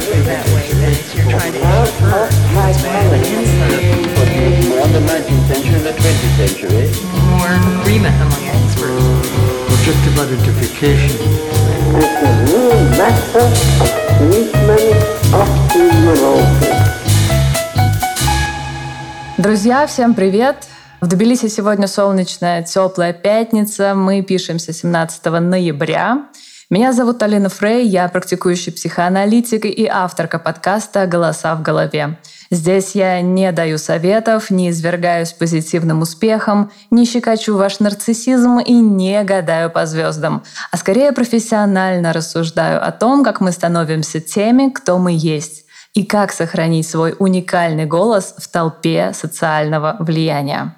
through that way, then it's you're trying to invert what's been an insult. More in the 19th century and the 20th century. More agreement among experts. Objective identification. It's a real matter of treatment of the neurosis. Друзья, всем привет! В Тбилиси сегодня солнечная, теплая пятница. Мы пишемся 17 ноября. Меня зовут Алина Фрей, я практикующий психоаналитик и авторка подкаста «Голоса в голове». Здесь я не даю советов, не извергаюсь позитивным успехом, не щекочу ваш нарциссизм и не гадаю по звездам, а скорее профессионально рассуждаю о том, как мы становимся теми, кто мы есть, и как сохранить свой уникальный голос в толпе социального влияния.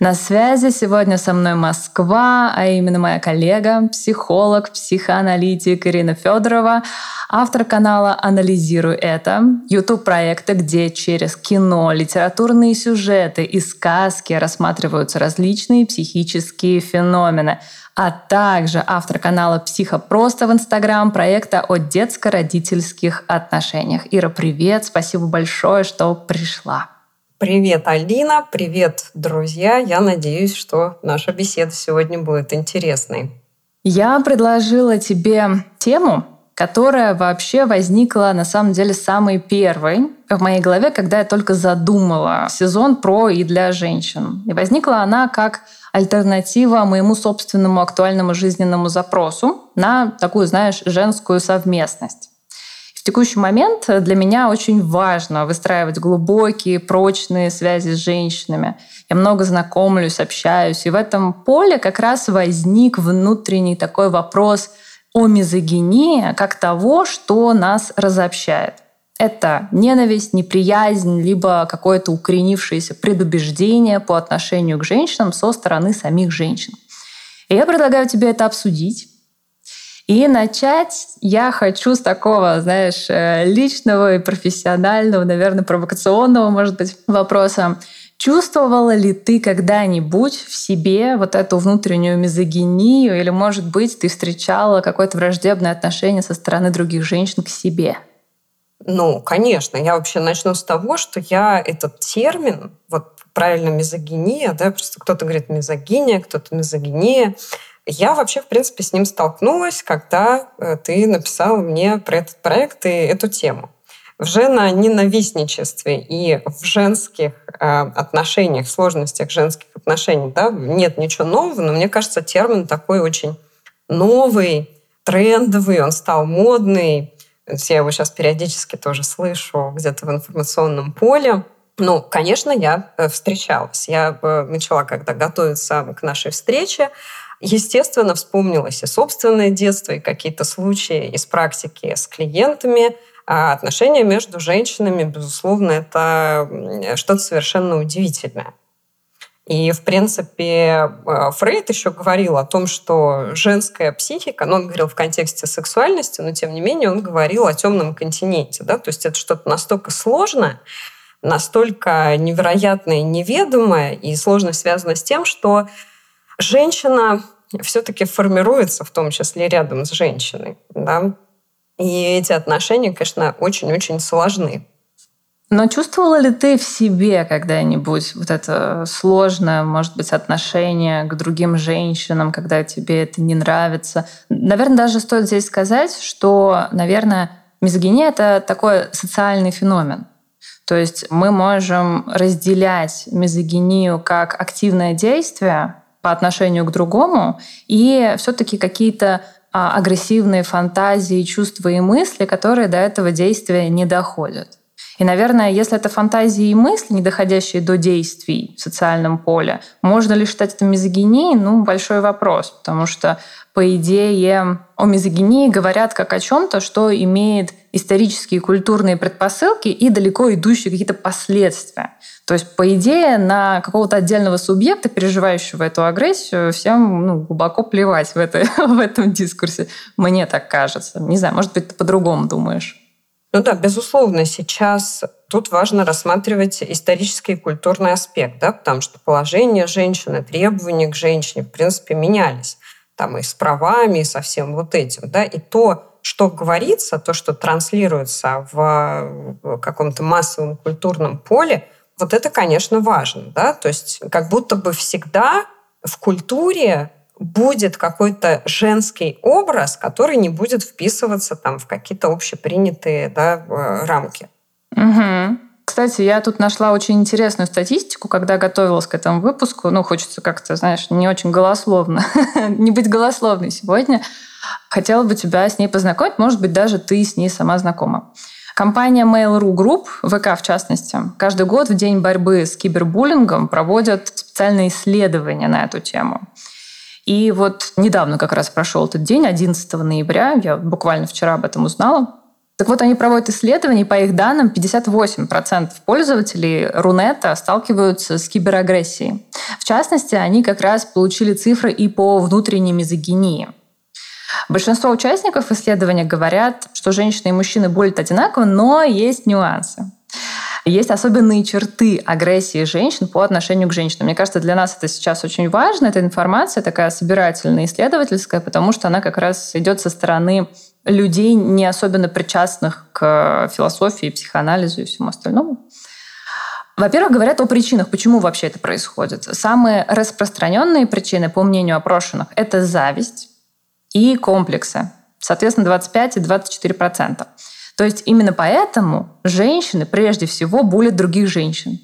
На связи сегодня со мной Москва, а именно моя коллега, психолог, психоаналитик Ирина Федорова, автор канала «Анализирую это», YouTube-проекта, где через кино, литературные сюжеты и сказки рассматриваются различные психические феномены, а также автор канала «Психо просто» в Инстаграм, проекта о детско-родительских отношениях. Ира, привет! Спасибо большое, что пришла. Привет, Алина, привет, друзья. Я надеюсь, что наша беседа сегодня будет интересной. Я предложила тебе тему, которая вообще возникла на самом деле самой первой в моей голове, когда я только задумала сезон про и для женщин. И возникла она как альтернатива моему собственному актуальному жизненному запросу на такую, знаешь, женскую совместность текущий момент для меня очень важно выстраивать глубокие, прочные связи с женщинами. Я много знакомлюсь, общаюсь. И в этом поле как раз возник внутренний такой вопрос о мизогинии как того, что нас разобщает. Это ненависть, неприязнь, либо какое-то укоренившееся предубеждение по отношению к женщинам со стороны самих женщин. И я предлагаю тебе это обсудить, и начать я хочу с такого, знаешь, э, личного и профессионального, наверное, провокационного, может быть, вопроса. Чувствовала ли ты когда-нибудь в себе вот эту внутреннюю мизогинию, или, может быть, ты встречала какое-то враждебное отношение со стороны других женщин к себе? Ну, конечно. Я вообще начну с того, что я этот термин, вот правильно мизогиния, да, просто кто-то говорит мизогиния, кто-то мизогиния, я вообще, в принципе, с ним столкнулась, когда э, ты написал мне про этот проект и эту тему. В женоненавистничестве и в женских э, отношениях, сложностях женских отношений да, нет ничего нового, но мне кажется, термин такой очень новый, трендовый, он стал модный. Я его сейчас периодически тоже слышу где-то в информационном поле. Ну, конечно, я э, встречалась. Я начала, когда готовиться к нашей встрече, Естественно, вспомнилось и собственное детство, и какие-то случаи из практики с клиентами. А отношения между женщинами, безусловно, это что-то совершенно удивительное. И, в принципе, э, Фрейд еще говорил о том, что женская психика, ну, он говорил в контексте сексуальности, но, тем не менее, он говорил о темном континенте. Да? То есть это что-то настолько сложное, настолько невероятное, неведомое, и сложно связано с тем, что женщина все-таки формируется, в том числе рядом с женщиной. Да? И эти отношения, конечно, очень-очень сложны. Но чувствовала ли ты в себе когда-нибудь вот это сложное, может быть, отношение к другим женщинам, когда тебе это не нравится? Наверное, даже стоит здесь сказать, что, наверное, мизогиния — это такой социальный феномен. То есть мы можем разделять мизогинию как активное действие, по отношению к другому, и все-таки какие-то а, агрессивные фантазии, чувства и мысли, которые до этого действия не доходят. И, наверное, если это фантазии и мысли, не доходящие до действий в социальном поле, можно ли считать это мизогинией? Ну, большой вопрос, потому что, по идее, о мизогинии говорят как о чем-то, что имеет исторические и культурные предпосылки и далеко идущие какие-то последствия. То есть, по идее, на какого-то отдельного субъекта, переживающего эту агрессию, всем ну, глубоко плевать в, это, в этом дискурсе. Мне так кажется. Не знаю, может быть, ты по-другому думаешь. Ну да, безусловно, сейчас тут важно рассматривать исторический и культурный аспект, да, потому что положение женщины, требования к женщине, в принципе, менялись. там и с правами, и со всем вот этим, да, и то, что говорится, то, что транслируется в каком-то массовом культурном поле, вот это, конечно, важно, да, то есть как будто бы всегда в культуре будет какой-то женский образ, который не будет вписываться там в какие-то общепринятые да, рамки. Угу. Кстати, я тут нашла очень интересную статистику, когда готовилась к этому выпуску. Ну, хочется как-то, знаешь, не очень голословно, не быть голословной сегодня. Хотела бы тебя с ней познакомить, может быть, даже ты с ней сама знакома. Компания Mail.ru Group, ВК в частности, каждый год в День борьбы с кибербуллингом проводят специальные исследования на эту тему. И вот недавно как раз прошел этот день, 11 ноября, я буквально вчера об этом узнала. Так вот, они проводят исследования, и по их данным 58% пользователей Рунета сталкиваются с киберагрессией. В частности, они как раз получили цифры и по внутренней мизогинии. Большинство участников исследования говорят, что женщины и мужчины болят одинаково, но есть нюансы. Есть особенные черты агрессии женщин по отношению к женщинам. Мне кажется, для нас это сейчас очень важно. Эта информация такая собирательная, исследовательская, потому что она как раз идет со стороны людей, не особенно причастных к философии, психоанализу и всему остальному. Во-первых, говорят о причинах, почему вообще это происходит. Самые распространенные причины, по мнению опрошенных, это зависть и комплексы. Соответственно, 25 и 24 процента. То есть именно поэтому женщины прежде всего булят других женщин.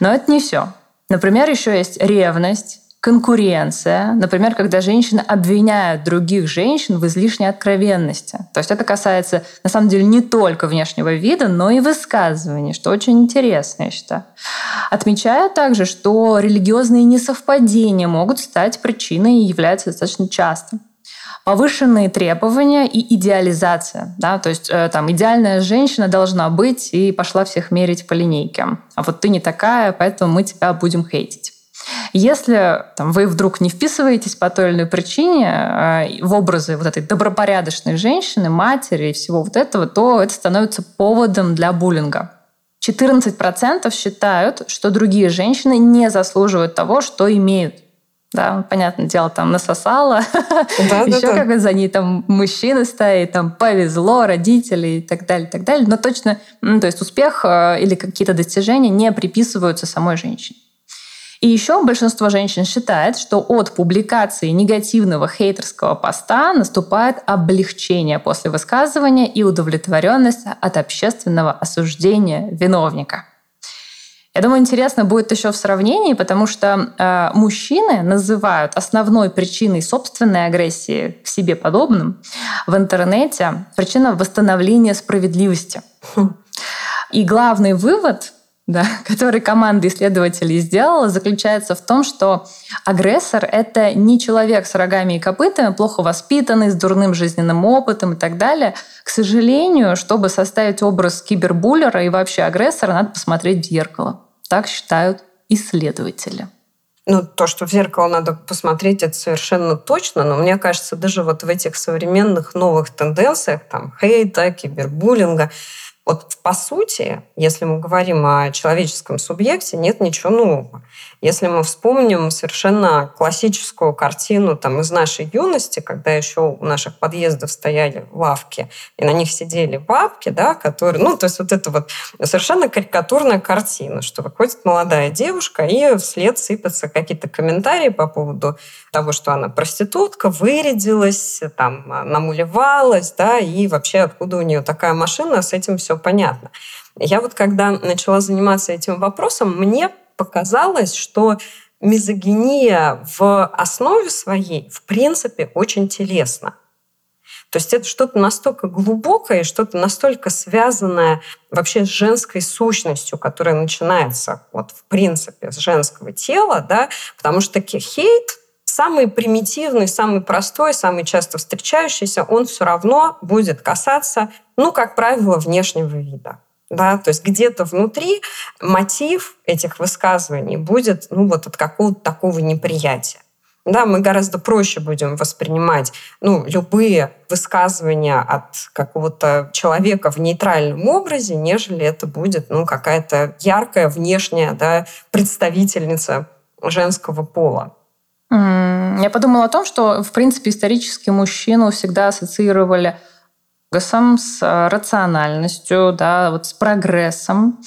Но это не все. Например, еще есть ревность, конкуренция. Например, когда женщины обвиняют других женщин в излишней откровенности. То есть это касается, на самом деле, не только внешнего вида, но и высказываний, что очень интересно, я считаю. Отмечаю также, что религиозные несовпадения могут стать причиной и являются достаточно часто повышенные требования и идеализация. Да? То есть э, там идеальная женщина должна быть и пошла всех мерить по линейке. А вот ты не такая, поэтому мы тебя будем хейтить. Если там, вы вдруг не вписываетесь по той или иной причине э, в образы вот этой добропорядочной женщины, матери и всего вот этого, то это становится поводом для буллинга. 14% считают, что другие женщины не заслуживают того, что имеют да, понятное дело, там насосала, да, еще да, как за ней там мужчина стоит, там повезло, родители и так далее, и так далее. Но точно, ну, то есть успех э, или какие-то достижения не приписываются самой женщине. И еще большинство женщин считает, что от публикации негативного хейтерского поста наступает облегчение после высказывания и удовлетворенность от общественного осуждения виновника. Я думаю, интересно будет еще в сравнении, потому что э, мужчины называют основной причиной собственной агрессии к себе подобным в интернете причина восстановления справедливости. Хм. И главный вывод да, который команда исследователей сделала, заключается в том, что агрессор — это не человек с рогами и копытами, плохо воспитанный, с дурным жизненным опытом и так далее. К сожалению, чтобы составить образ кибербуллера и вообще агрессора, надо посмотреть в зеркало. Так считают исследователи. Ну, то, что в зеркало надо посмотреть, это совершенно точно, но мне кажется, даже вот в этих современных новых тенденциях, там, хейта, кибербуллинга, вот по сути, если мы говорим о человеческом субъекте, нет ничего нового. Если мы вспомним совершенно классическую картину там, из нашей юности, когда еще у наших подъездов стояли лавки, и на них сидели бабки, да, которые... Ну, то есть вот это вот совершенно карикатурная картина, что выходит молодая девушка, и вслед сыпятся какие-то комментарии по поводу того, что она проститутка, вырядилась, там, намулевалась, да, и вообще откуда у нее такая машина, с этим все понятно. Я вот когда начала заниматься этим вопросом, мне показалось, что мизогиния в основе своей, в принципе, очень телесна. То есть это что-то настолько глубокое, что-то настолько связанное вообще с женской сущностью, которая начинается вот в принципе с женского тела, да, потому что хейт самый примитивный, самый простой, самый часто встречающийся, он все равно будет касаться, ну, как правило, внешнего вида. Да, то есть где-то внутри мотив этих высказываний будет ну, вот от какого-то такого неприятия. Да, мы гораздо проще будем воспринимать ну, любые высказывания от какого-то человека в нейтральном образе, нежели это будет ну, какая-то яркая внешняя да, представительница женского пола. Я подумала о том, что, в принципе, исторически мужчину всегда ассоциировали с рациональностью, да, вот с прогрессом.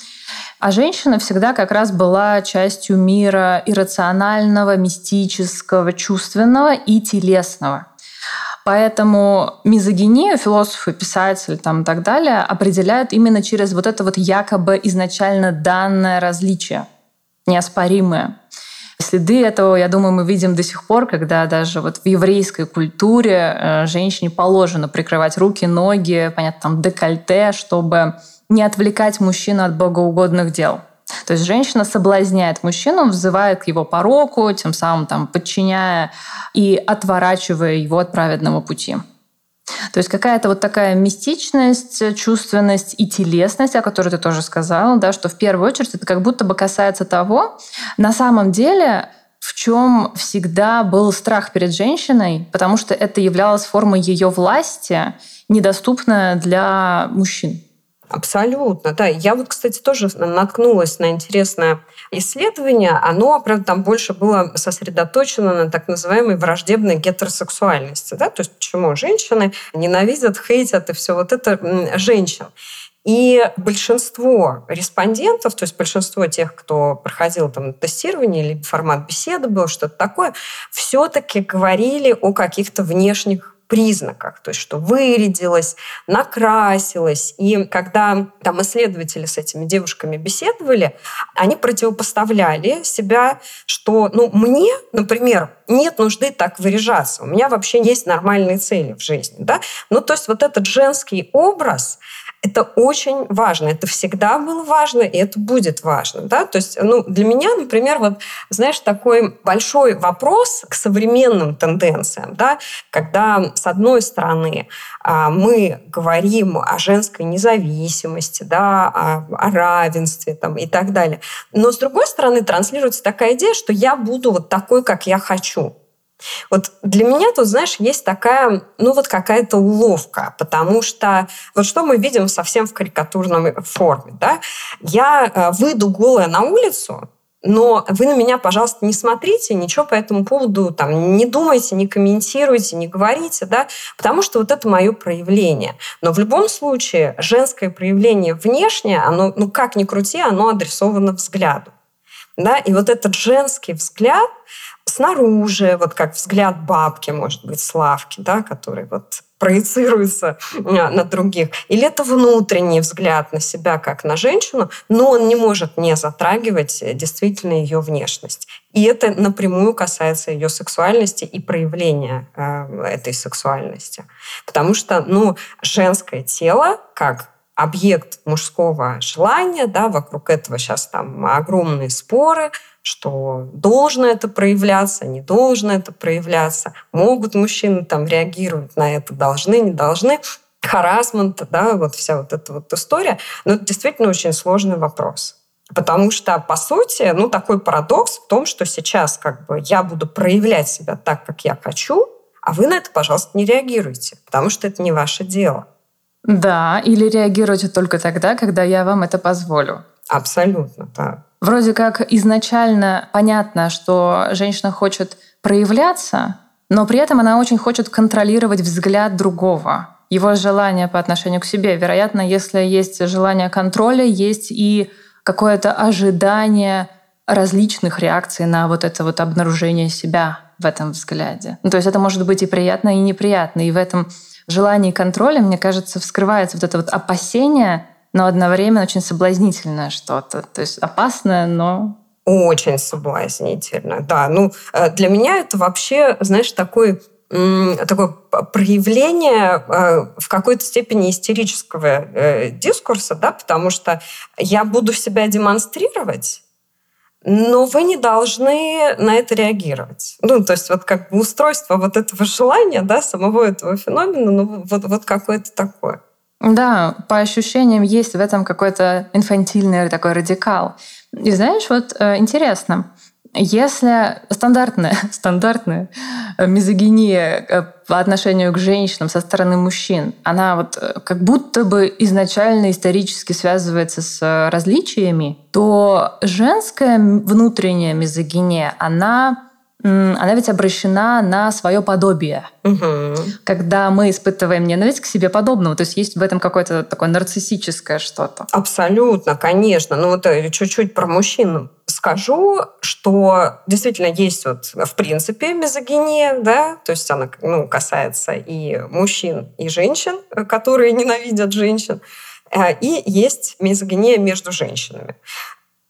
А женщина всегда как раз была частью мира иррационального, мистического, чувственного и телесного. Поэтому мизогинию философы, писатели там, и так далее определяют именно через вот это вот якобы изначально данное различие, неоспоримое. Следы этого, я думаю, мы видим до сих пор, когда даже вот в еврейской культуре э, женщине положено прикрывать руки, ноги, понятно, там декольте, чтобы не отвлекать мужчину от богоугодных дел. То есть женщина соблазняет мужчину, взывает его пороку, тем самым там, подчиняя и отворачивая его от праведного пути. То есть какая-то вот такая мистичность, чувственность и телесность, о которой ты тоже сказала, да, что в первую очередь это как будто бы касается того, на самом деле, в чем всегда был страх перед женщиной, потому что это являлось формой ее власти, недоступная для мужчин. Абсолютно, да. Я вот, кстати, тоже наткнулась на интересное исследование. Оно, правда, там больше было сосредоточено на так называемой враждебной гетеросексуальности. Да? То есть почему женщины ненавидят, хейтят и все вот это женщин. И большинство респондентов, то есть большинство тех, кто проходил там тестирование или формат беседы был, что-то такое, все-таки говорили о каких-то внешних признаках, то есть что вырядилась, накрасилась. И когда там исследователи с этими девушками беседовали, они противопоставляли себя, что ну, мне, например, нет нужды так выряжаться. У меня вообще есть нормальные цели в жизни. Да? Ну, то есть вот этот женский образ, это очень важно. Это всегда было важно, и это будет важно. Да? То есть ну, для меня, например, вот, знаешь, такой большой вопрос к современным тенденциям, да? когда, с одной стороны, а, мы говорим о женской независимости, да, о, о равенстве там, и так далее. Но, с другой стороны, транслируется такая идея, что я буду вот такой, как я хочу. Вот для меня тут, знаешь, есть такая, ну вот какая-то уловка, потому что вот что мы видим совсем в карикатурной форме, да? Я э, выйду голая на улицу, но вы на меня, пожалуйста, не смотрите, ничего по этому поводу там не думайте, не комментируйте, не говорите, да, потому что вот это мое проявление. Но в любом случае женское проявление внешнее, оно, ну как ни крути, оно адресовано взгляду. Да? И вот этот женский взгляд, снаружи, вот как взгляд бабки, может быть, Славки, да, который вот проецируется а, на других. Или это внутренний взгляд на себя как на женщину, но он не может не затрагивать э, действительно ее внешность. И это напрямую касается ее сексуальности и проявления э, этой сексуальности. Потому что ну, женское тело, как объект мужского желания, да, вокруг этого сейчас там огромные споры, что должно это проявляться, не должно это проявляться, могут мужчины там реагировать на это, должны, не должны, харасмент, да, вот вся вот эта вот история, но это действительно очень сложный вопрос. Потому что, по сути, ну, такой парадокс в том, что сейчас как бы я буду проявлять себя так, как я хочу, а вы на это, пожалуйста, не реагируете, потому что это не ваше дело. Да, или реагируйте только тогда, когда я вам это позволю. Абсолютно, да. Вроде как изначально понятно, что женщина хочет проявляться, но при этом она очень хочет контролировать взгляд другого, его желание по отношению к себе. Вероятно, если есть желание контроля, есть и какое-то ожидание различных реакций на вот это вот обнаружение себя в этом взгляде. Ну, то есть это может быть и приятно, и неприятно. И в этом желании контроля, мне кажется, вскрывается вот это вот опасение, но одновременно очень соблазнительное что-то. То есть опасное, но очень соблазнительно, да. Ну, э, для меня это вообще, знаешь, такой такое проявление э, в какой-то степени истерического э, дискурса, да, потому что я буду себя демонстрировать, но вы не должны на это реагировать. Ну, то есть вот как бы устройство вот этого желания, да, самого этого феномена, ну, вот, вот какое-то такое. Да, по ощущениям есть в этом какой-то инфантильный такой радикал. И знаешь, вот э, интересно, если стандартная, стандартная мизогиния э, по отношению к женщинам со стороны мужчин, она вот э, как будто бы изначально исторически связывается с э, различиями, то женская внутренняя мизогиния, она она ведь обращена на свое подобие. Угу. Когда мы испытываем ненависть к себе подобному, то есть есть в этом какое-то такое нарциссическое что-то. Абсолютно, конечно. Ну вот э, чуть-чуть про мужчин скажу, что действительно есть вот в принципе мизогиния, да, то есть она ну, касается и мужчин, и женщин, которые ненавидят женщин, э, и есть мизогиния между женщинами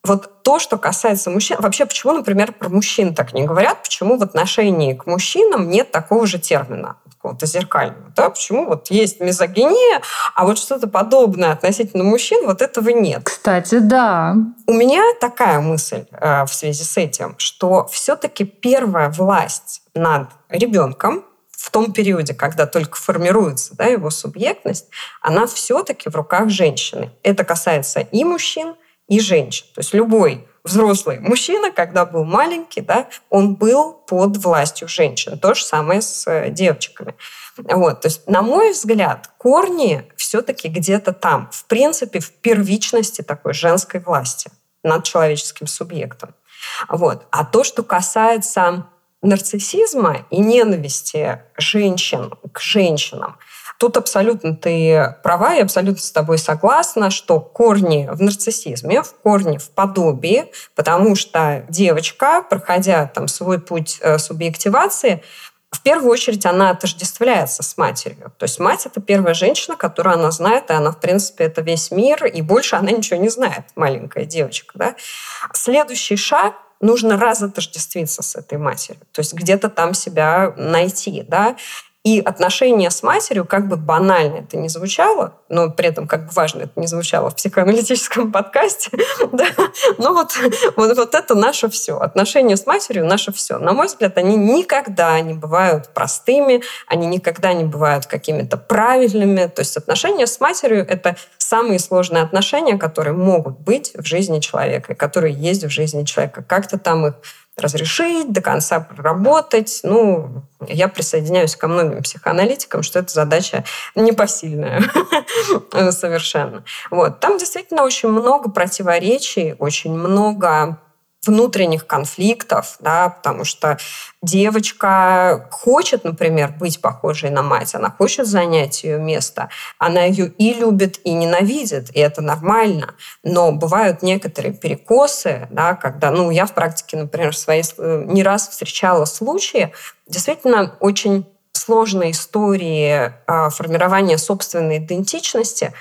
вот то, что касается мужчин, вообще почему, например, про мужчин так не говорят, почему в отношении к мужчинам нет такого же термина, какого-то зеркального, да, почему вот есть мизогиния, а вот что-то подобное относительно мужчин, вот этого нет. Кстати, да. У меня такая мысль э, в связи с этим, что все-таки первая власть над ребенком в том периоде, когда только формируется да, его субъектность, она все-таки в руках женщины. Это касается и мужчин, и женщин. То есть любой взрослый мужчина, когда был маленький, да, он был под властью женщин. То же самое с э, девочками. Вот, то есть, на мой взгляд, корни все-таки где-то там, в принципе, в первичности такой женской власти над человеческим субъектом. Вот. А то, что касается нарциссизма и ненависти женщин к женщинам, Тут абсолютно ты права, я абсолютно с тобой согласна, что корни в нарциссизме, в корне в подобии, потому что девочка, проходя там свой путь э, субъективации, в первую очередь она отождествляется с матерью. То есть мать — это первая женщина, которую она знает, и она, в принципе, это весь мир, и больше она ничего не знает, маленькая девочка. Да? Следующий шаг нужно разотождествиться с этой матерью, то есть где-то там себя найти, да, и отношения с матерью, как бы банально это не звучало, но при этом как бы важно это не звучало в психоаналитическом подкасте, да, но вот, вот, вот это наше все. Отношения с матерью наше все. На мой взгляд, они никогда не бывают простыми, они никогда не бывают какими-то правильными. То есть отношения с матерью — это самые сложные отношения, которые могут быть в жизни человека, которые есть в жизни человека. Как-то там их разрешить, до конца проработать. Ну, я присоединяюсь ко многим психоаналитикам, что это задача непосильная совершенно. Вот. Там действительно очень много противоречий, очень много внутренних конфликтов, да, потому что девочка хочет, например, быть похожей на мать, она хочет занять ее место, она ее и любит, и ненавидит, и это нормально. Но бывают некоторые перекосы, да, когда, ну, я в практике, например, своей не раз встречала случаи, действительно очень сложной истории а, формирования собственной идентичности,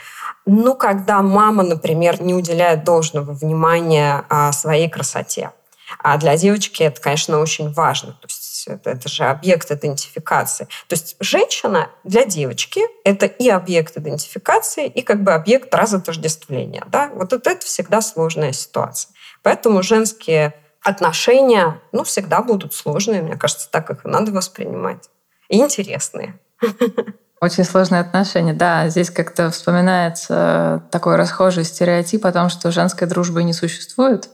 ну, когда мама, например, не уделяет должного внимания а, своей красоте. А для девочки это, конечно, очень важно. То есть это, это же объект идентификации. То есть женщина для девочки – это и объект идентификации, и как бы объект разотождествления. Да? Вот это, это всегда сложная ситуация. Поэтому женские отношения ну, всегда будут сложные. Мне кажется, так их и надо воспринимать. И интересные. Очень сложные отношения. Да, здесь как-то вспоминается такой расхожий стереотип о том, что женской дружбы не существует.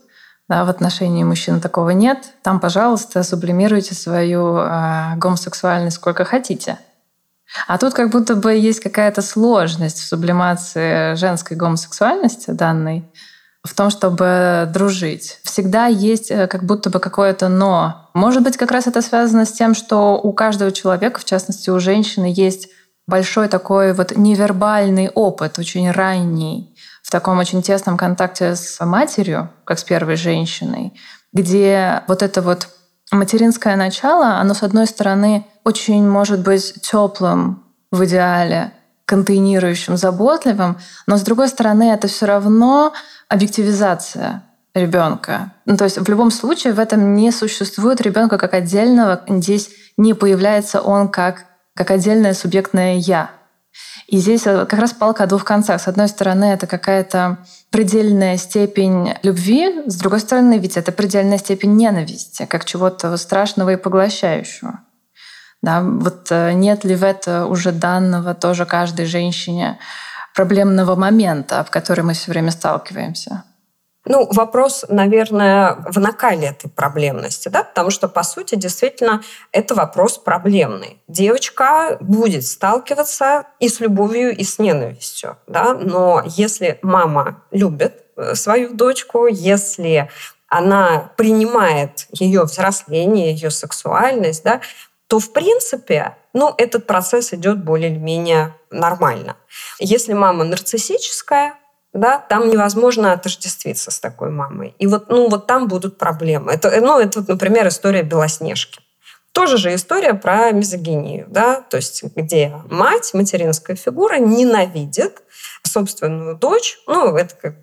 Да, в отношении мужчин такого нет. Там, пожалуйста, сублимируйте свою э, гомосексуальность сколько хотите. А тут как будто бы есть какая-то сложность в сублимации женской гомосексуальности данной в том, чтобы дружить. Всегда есть э, как будто бы какое-то «но». Может быть, как раз это связано с тем, что у каждого человека, в частности у женщины, есть большой такой вот невербальный опыт, очень ранний, в таком очень тесном контакте с матерью, как с первой женщиной, где вот это вот материнское начало, оно, с одной стороны, очень может быть теплым в идеале, контейнирующим, заботливым, но с другой стороны, это все равно объективизация ребенка. Ну, то есть в любом случае в этом не существует ребенка как отдельного, здесь не появляется он как как отдельное субъектное «я». И здесь э, как раз палка о двух концах. С одной стороны, это какая-то предельная степень любви, с другой стороны, ведь это предельная степень ненависти, как чего-то страшного и поглощающего. Да, вот э, нет ли в это уже данного тоже каждой женщине проблемного момента, в который мы все время сталкиваемся? Ну, вопрос, наверное, в накале этой проблемности, да, потому что, по сути, действительно, это вопрос проблемный. Девочка будет сталкиваться и с любовью, и с ненавистью, да, но если мама любит э, свою дочку, если она принимает ее взросление, ее сексуальность, да, то, в принципе, ну, этот процесс идет более-менее нормально. Если мама нарциссическая, да, там невозможно отождествиться с такой мамой. И вот, ну, вот там будут проблемы. Это, ну, это, например, история Белоснежки. Тоже же история про мизогинию, да, то есть где мать, материнская фигура, ненавидит собственную дочь. Ну, это как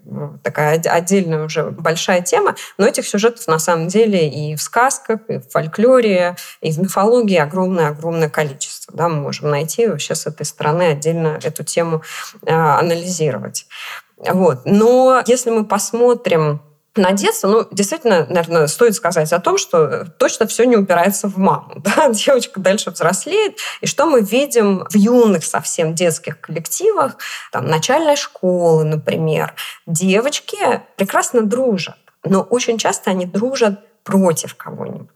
такая отдельная уже большая тема, но этих сюжетов на самом деле и в сказках, и в фольклоре, и в мифологии огромное-огромное количество. Да, мы можем найти вообще с этой стороны отдельно эту тему э, анализировать. Вот. Но если мы посмотрим на детство, ну, действительно, наверное, стоит сказать о том, что точно все не упирается в маму. Да? Девочка дальше взрослеет. И что мы видим в юных совсем детских коллективах, там, начальной школы, например, девочки прекрасно дружат, но очень часто они дружат против кого-нибудь.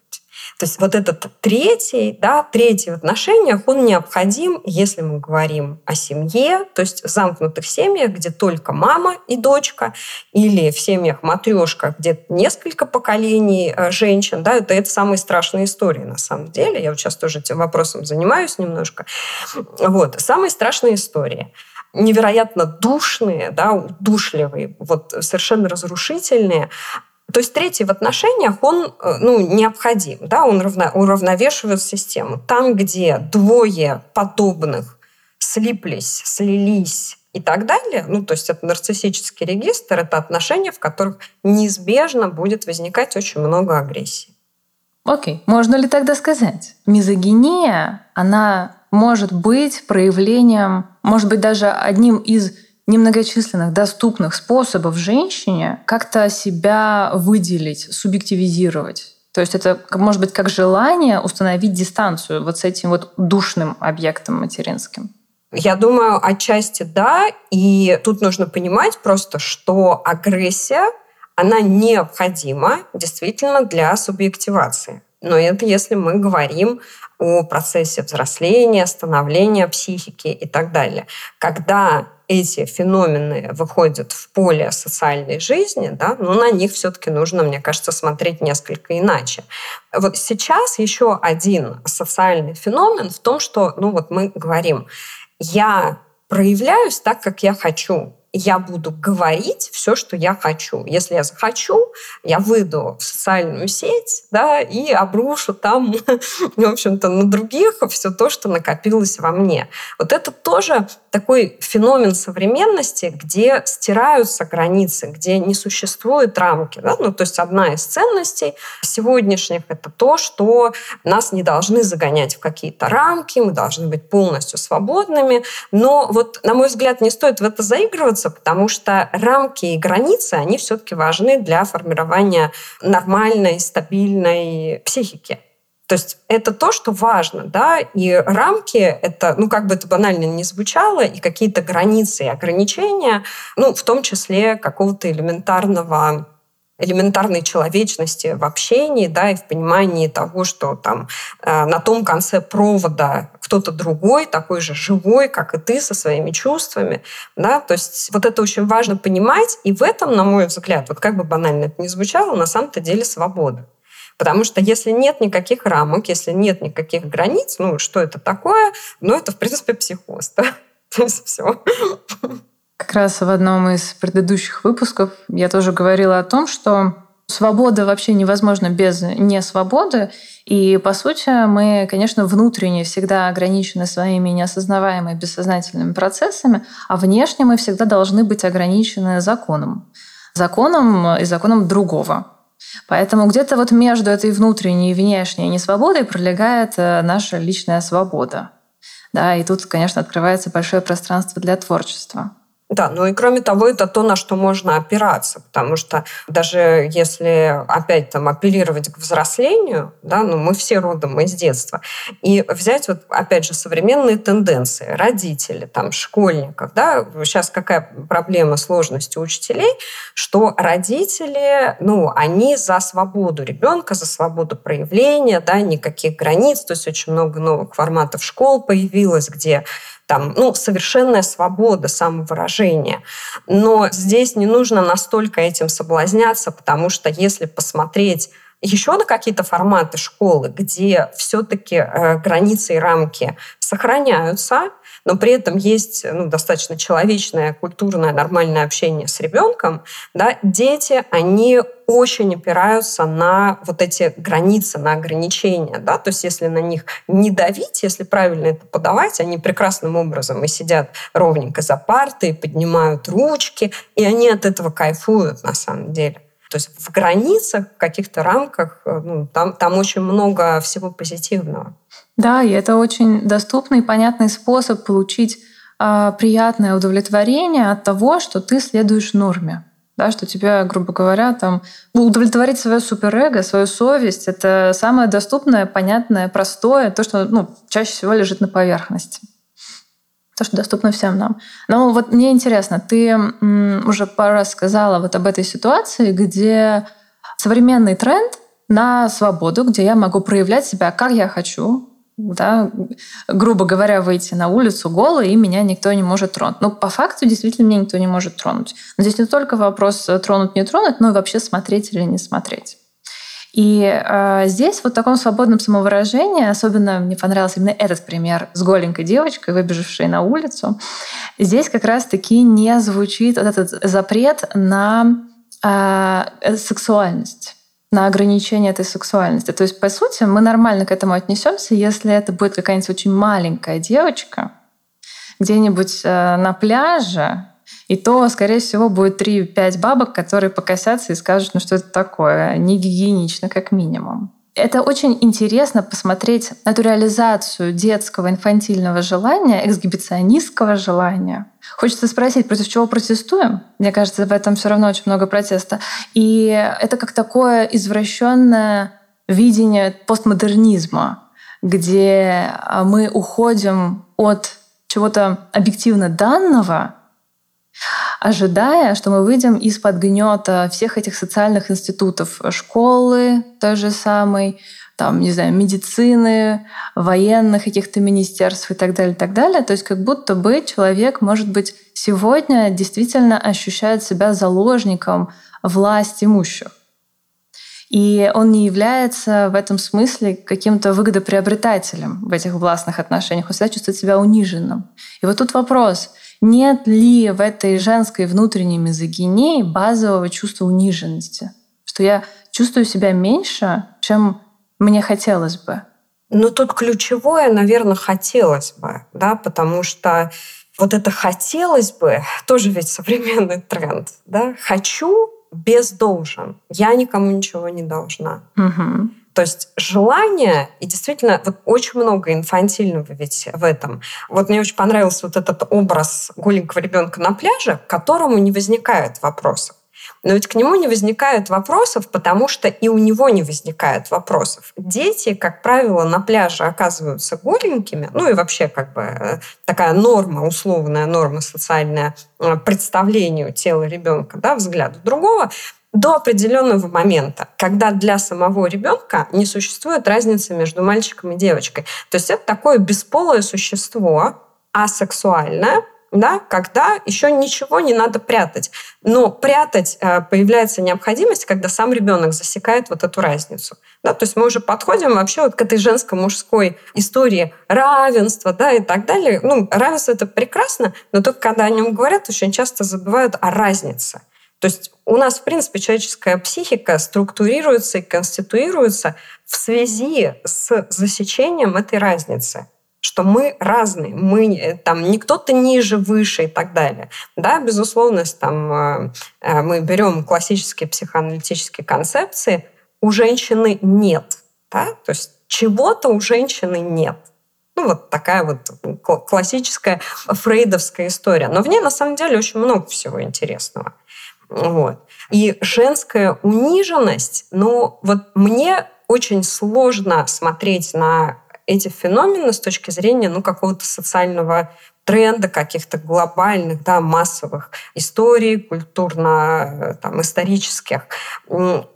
То есть вот этот третий, да, третий в отношениях, он необходим, если мы говорим о семье, то есть в замкнутых семьях, где только мама и дочка, или в семьях матрешка, где несколько поколений э, женщин, да, это, это самые страшные истории на самом деле. Я вот сейчас тоже этим вопросом занимаюсь немножко. Вот, самые страшные истории невероятно душные, да, удушливые, вот совершенно разрушительные, то есть третий в отношениях, он э, ну, необходим, да, он равно, уравновешивает систему. Там, где двое подобных слиплись, слились и так далее, ну, то есть это нарциссический регистр, это отношения, в которых неизбежно будет возникать очень много агрессии. Окей, okay. можно ли тогда сказать, мизогиния, она может быть проявлением, может быть даже одним из немногочисленных доступных способов женщине как-то себя выделить, субъективизировать. То есть это может быть как желание установить дистанцию вот с этим вот душным объектом материнским. Я думаю, отчасти да. И тут нужно понимать просто, что агрессия, она необходима действительно для субъективации. Но это если мы говорим о процессе взросления, становления психики и так далее. Когда эти феномены выходят в поле социальной жизни, да, но на них все-таки нужно, мне кажется, смотреть несколько иначе. Вот сейчас еще один социальный феномен в том, что, ну вот мы говорим, я проявляюсь так, как я хочу я буду говорить все, что я хочу. Если я захочу, я выйду в социальную сеть да, и обрушу там, в общем-то, на других все то, что накопилось во мне. Вот это тоже такой феномен современности, где стираются границы, где не существует рамки. Да? Ну, то есть одна из ценностей сегодняшних — это то, что нас не должны загонять в какие-то рамки, мы должны быть полностью свободными. Но вот, на мой взгляд, не стоит в это заигрываться, двигаться, потому что рамки и границы, они все-таки важны для формирования нормальной, стабильной психики. То есть это то, что важно, да, и рамки это, ну, как бы это банально не звучало, и какие-то границы и ограничения, ну, в том числе какого-то элементарного элементарной человечности в общении, да, и в понимании того, что там э, на том конце провода кто-то другой, такой же живой, как и ты, со своими чувствами, да, то есть вот это очень важно понимать, и в этом, на мой взгляд, вот как бы банально это ни звучало, на самом-то деле свобода. Потому что если нет никаких рамок, если нет никаких границ, ну, что это такое? Ну, это, в принципе, психоз, да? То есть все. Как раз в одном из предыдущих выпусков я тоже говорила о том, что свобода вообще невозможна без несвободы. И, по сути, мы, конечно, внутренне всегда ограничены своими неосознаваемыми бессознательными процессами, а внешне мы всегда должны быть ограничены законом. Законом и законом другого. Поэтому где-то вот между этой внутренней и внешней несвободой пролегает э, наша личная свобода. Да, и тут, конечно, открывается большое пространство для творчества. Да, ну и кроме того, это то, на что можно опираться, потому что даже если опять там апеллировать к взрослению, да, ну мы все родом из детства, и взять вот опять же современные тенденции, родители, там, школьников, да, сейчас какая проблема сложности учителей, что родители, ну, они за свободу ребенка, за свободу проявления, да, никаких границ, то есть очень много новых форматов школ появилось, где там, ну, совершенная свобода самовыражения. Но здесь не нужно настолько этим соблазняться, потому что если посмотреть еще на какие-то форматы школы, где все-таки э, границы и рамки сохраняются, но при этом есть ну, достаточно человечное, культурное, нормальное общение с ребенком, да, дети, они очень опираются на вот эти границы, на ограничения. Да? То есть если на них не давить, если правильно это подавать, они прекрасным образом и сидят ровненько за партой, поднимают ручки, и они от этого кайфуют на самом деле. То есть в границах, в каких-то рамках, э, ну, там, там очень много всего позитивного. Да, и это очень доступный и понятный способ получить э, приятное удовлетворение от того, что ты следуешь норме. Да, что тебе, грубо говоря, там удовлетворить свое суперэго, свою совесть, это самое доступное, понятное, простое, то, что ну, чаще всего лежит на поверхности то, что доступно всем нам. Но вот мне интересно, ты уже пару раз сказала вот об этой ситуации, где современный тренд на свободу, где я могу проявлять себя, как я хочу, да, грубо говоря, выйти на улицу голой, и меня никто не может тронуть. Но по факту действительно меня никто не может тронуть. Но здесь не только вопрос тронуть, не тронуть, но и вообще смотреть или не смотреть. И э, здесь вот в таком свободном самовыражении, особенно мне понравился именно этот пример с голенькой девочкой, выбежавшей на улицу, здесь как раз-таки не звучит вот этот запрет на э, сексуальность на ограничение этой сексуальности. То есть, по сути, мы нормально к этому отнесемся, если это будет какая-нибудь очень маленькая девочка где-нибудь э, на пляже, и то, скорее всего, будет 3-5 бабок, которые покосятся и скажут, ну что это такое, не гигиенично как минимум. Это очень интересно посмотреть натурализацию детского инфантильного желания, эксгибиционистского желания. Хочется спросить, против чего протестуем? Мне кажется, в этом все равно очень много протеста. И это как такое извращенное видение постмодернизма, где мы уходим от чего-то объективно данного ожидая, что мы выйдем из-под гнета всех этих социальных институтов, школы той же самой, там, не знаю, медицины, военных каких-то министерств и так далее, и так далее. То есть как будто бы человек, может быть, сегодня действительно ощущает себя заложником власть имущих. И он не является в этом смысле каким-то выгодоприобретателем в этих властных отношениях. Он всегда чувствует себя униженным. И вот тут вопрос — нет ли в этой женской внутренней мизогинии базового чувства униженности? Что я чувствую себя меньше, чем мне хотелось бы. Ну, тут ключевое, наверное, хотелось бы, да, потому что вот это хотелось бы, тоже ведь современный тренд, да, хочу без должен. Я никому ничего не должна. Угу. То есть желание, и действительно вот очень много инфантильного ведь в этом. Вот мне очень понравился вот этот образ голенького ребенка на пляже, к которому не возникает вопросов. Но ведь к нему не возникает вопросов, потому что и у него не возникает вопросов. Дети, как правило, на пляже оказываются голенькими, ну и вообще как бы э, такая норма, условная норма социальная э, представлению тела ребенка, да, взгляду другого, до определенного момента, когда для самого ребенка не существует разницы между мальчиком и девочкой. То есть это такое бесполое существо, асексуальное, да, когда еще ничего не надо прятать. Но прятать э, появляется необходимость, когда сам ребенок засекает вот эту разницу. Да, то есть мы уже подходим вообще вот к этой женско-мужской истории равенства да, и так далее. Ну, равенство — это прекрасно, но только когда о нем говорят, очень часто забывают о разнице. То есть у нас, в принципе, человеческая психика структурируется и конституируется в связи с засечением этой разницы что мы разные, мы э, там не кто-то ниже, выше и так далее. Да, безусловно, там э, э, мы берем классические психоаналитические концепции, у женщины нет, да, то есть чего-то у женщины нет. Ну, вот такая вот классическая фрейдовская история. Но в ней на самом деле очень много всего интересного. Вот. И женская униженность, ну вот мне очень сложно смотреть на эти феномены с точки зрения ну, какого-то социального тренда, каких-то глобальных, да, массовых историй, культурно-исторических.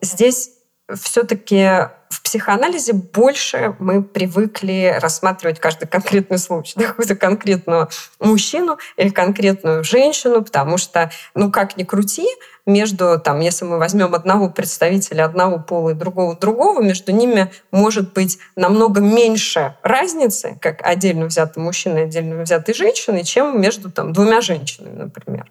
Здесь все-таки в психоанализе больше мы привыкли рассматривать каждый конкретный случай, да, какую-то конкретного мужчину или конкретную женщину, потому что, ну, как ни крути, между, там, если мы возьмем одного представителя одного пола и другого другого, между ними может быть намного меньше разницы, как отдельно взятый мужчина и отдельно взятой женщиной, чем между там, двумя женщинами, например.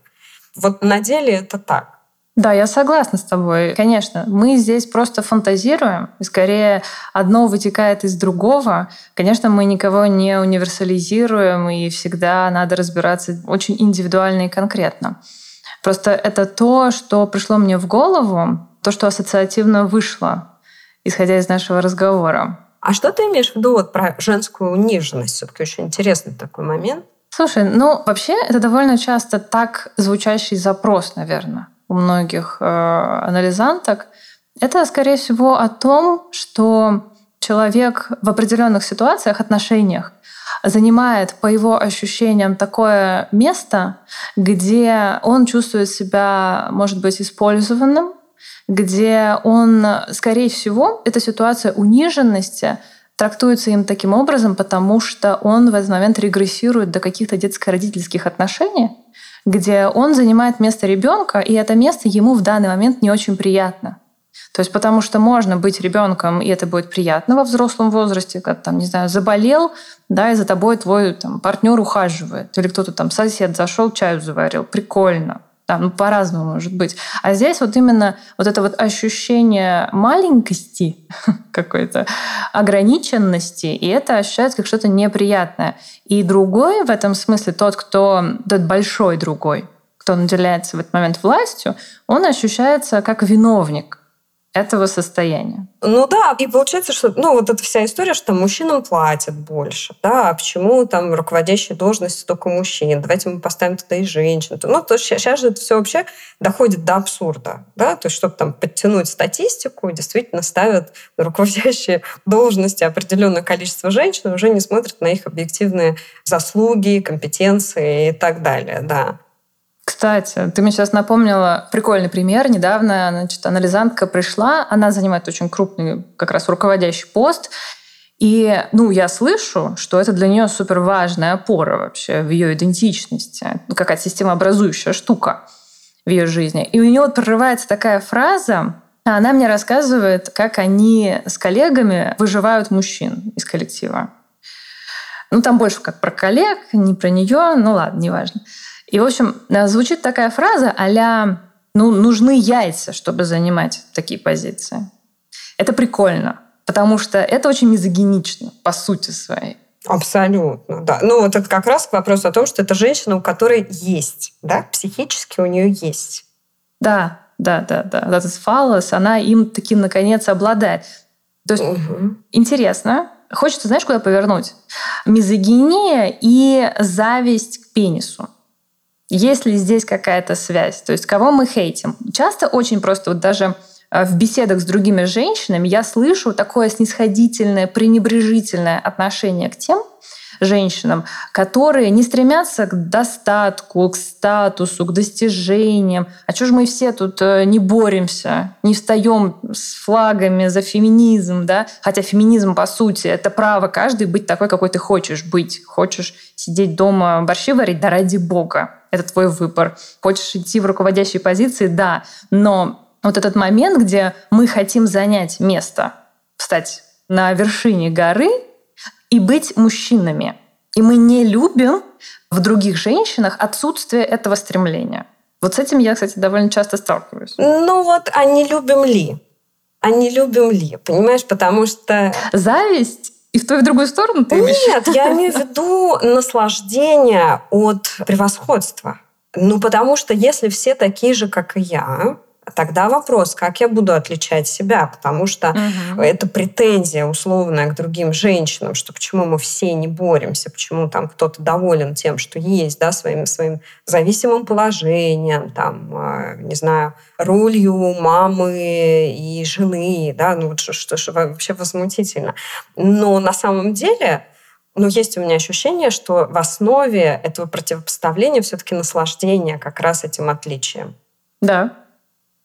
Вот на деле это так. Да, я согласна с тобой. Конечно, мы здесь просто фантазируем, и скорее одно вытекает из другого. Конечно, мы никого не универсализируем, и всегда надо разбираться очень индивидуально и конкретно. Просто это то, что пришло мне в голову, то, что ассоциативно вышло, исходя из нашего разговора. А что ты имеешь в виду вот про женскую униженность? Все-таки очень интересный такой момент. Слушай, ну вообще это довольно часто так звучащий запрос, наверное у многих э, анализанток, это, скорее всего, о том, что человек в определенных ситуациях, отношениях занимает, по его ощущениям, такое место, где он чувствует себя, может быть, использованным, где он, скорее всего, эта ситуация униженности трактуется им таким образом, потому что он в этот момент регрессирует до каких-то детско-родительских отношений, где он занимает место ребенка, и это место ему в данный момент не очень приятно. То есть потому что можно быть ребенком, и это будет приятно во взрослом возрасте, когда там, не знаю, заболел, да, и за тобой твой там, партнер ухаживает, или кто-то там сосед зашел, чаю заварил, прикольно. Да, ну по-разному может быть. А здесь вот именно вот это вот ощущение маленькости какой-то, ограниченности, и это ощущается как что-то неприятное. И другой в этом смысле, тот, кто, тот большой другой, кто наделяется в этот момент властью, он ощущается как виновник этого состояния. Ну да, и получается, что ну, вот эта вся история, что мужчинам платят больше. Да, а почему там руководящие должности только мужчин? Давайте мы поставим туда и женщин. Ну, то сейчас же это все вообще доходит до абсурда. Да? То есть, чтобы там подтянуть статистику, действительно ставят на руководящие должности определенное количество женщин, уже не смотрят на их объективные заслуги, компетенции и так далее. Да. Кстати, ты мне сейчас напомнила прикольный пример. Недавно значит, анализантка пришла, она занимает очень крупный как раз руководящий пост, и ну, я слышу, что это для нее супер важная опора вообще в ее идентичности, ну, какая-то системообразующая штука в ее жизни. И у нее вот прорывается такая фраза, она мне рассказывает, как они с коллегами выживают мужчин из коллектива. Ну, там больше как про коллег, не про нее, ну ладно, неважно. И, в общем, э, звучит такая фраза а ну, нужны яйца, чтобы занимать такие позиции. Это прикольно, потому что это очень мизогинично по сути своей. Абсолютно, да. Ну, вот это как раз вопрос о том, что это женщина, у которой есть, да, психически у нее есть. Да, да, да, да. Этот фалос, она им таким, наконец, обладает. То есть угу. интересно. Хочется, знаешь, куда повернуть? Мизогиния и зависть к пенису. Есть ли здесь какая-то связь? То есть кого мы хейтим? Часто очень просто вот даже э, в беседах с другими женщинами я слышу такое снисходительное, пренебрежительное отношение к тем женщинам, которые не стремятся к достатку, к статусу, к достижениям. А что же мы все тут э, не боремся, не встаем с флагами за феминизм, да? Хотя феминизм, по сути, это право каждый быть такой, какой ты хочешь быть. Хочешь сидеть дома борщи варить, да ради бога это твой выбор. Хочешь идти в руководящие позиции, да, но вот этот момент, где мы хотим занять место, встать на вершине горы и быть мужчинами. И мы не любим в других женщинах отсутствие этого стремления. Вот с этим я, кстати, довольно часто сталкиваюсь. Ну вот, а не любим ли? А не любим ли? Понимаешь, потому что... Зависть и в ту и в другую сторону ты имеешь? Нет, я имею в виду наслаждение от превосходства. Ну, потому что если все такие же, как и я, Тогда вопрос, как я буду отличать себя, потому что угу. это претензия условная к другим женщинам, что почему мы все не боремся, почему там кто-то доволен тем, что есть, да, своим своим зависимым положением, там, а, не знаю, ролью мамы и жены, да, ну вот что, что, что вообще возмутительно. Но на самом деле но есть у меня ощущение, что в основе этого противопоставления все-таки наслаждение как раз этим отличием. Да,